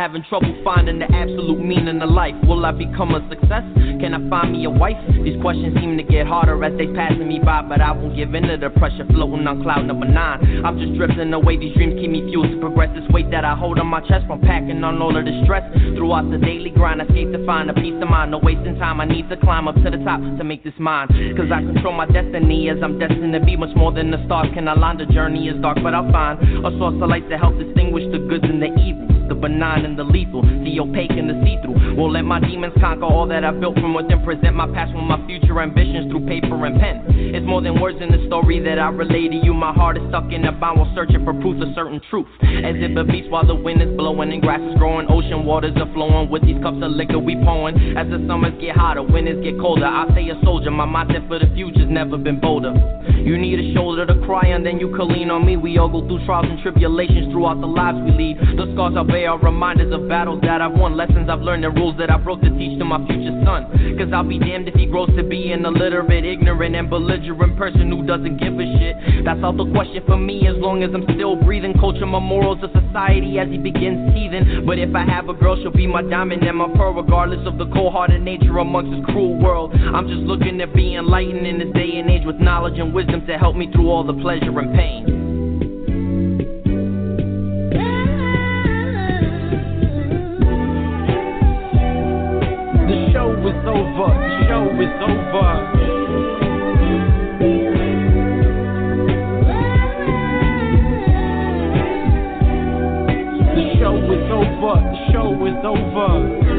Y: Having trouble finding the absolute meaning of life. Will I become a success? Can I find me a wife? These questions seem to get harder as they passing me by, but I won't give in to the pressure floating on cloud number nine. I'm just drifting away. These dreams keep me fueled to progress. This weight that I hold on my chest from packing on all of the stress. Throughout the daily grind, I seek to find a peace of mind. No wasting time. I need to climb up to the top to make this mine. Cause I control my destiny as I'm destined to be much more than the stars. Can I line the journey is dark, but I'll find a source of light to help distinguish the goods and the evils. The benign and the lethal, the opaque and the see-through. Won't let my demons conquer all that I built from within. Present my past with my future ambitions through paper and pen. It's more than words in the story that I relay to you. My heart is stuck in a bound while searching for proof of certain truth. As if a beast while the wind is blowing and grass is growing, ocean waters are flowing. With these cups of liquor we pouring. As the summers get hotter, winters get colder. I say a soldier, my mindset for the future's never been bolder. You need a shoulder to cry on, then you can lean on me. We all go through trials and tribulations throughout the lives we lead. The scars I bear are reminders of battles that I've won, lessons I've learned, and rules that I broke to teach to my future son. Cause I'll be damned if he grows to be an illiterate, ignorant, and belligerent person who doesn't give a shit. That's out the question for me as long as I'm still breathing. Culture my morals of society as he begins teething. But if I have a girl, she'll be my diamond and my pearl, regardless of the cold hearted nature amongst this cruel world. I'm just looking to be enlightened in this day and age with knowledge and wisdom to help me through all the pleasure and pain. Is over. Show is over. The show is over. The show is over.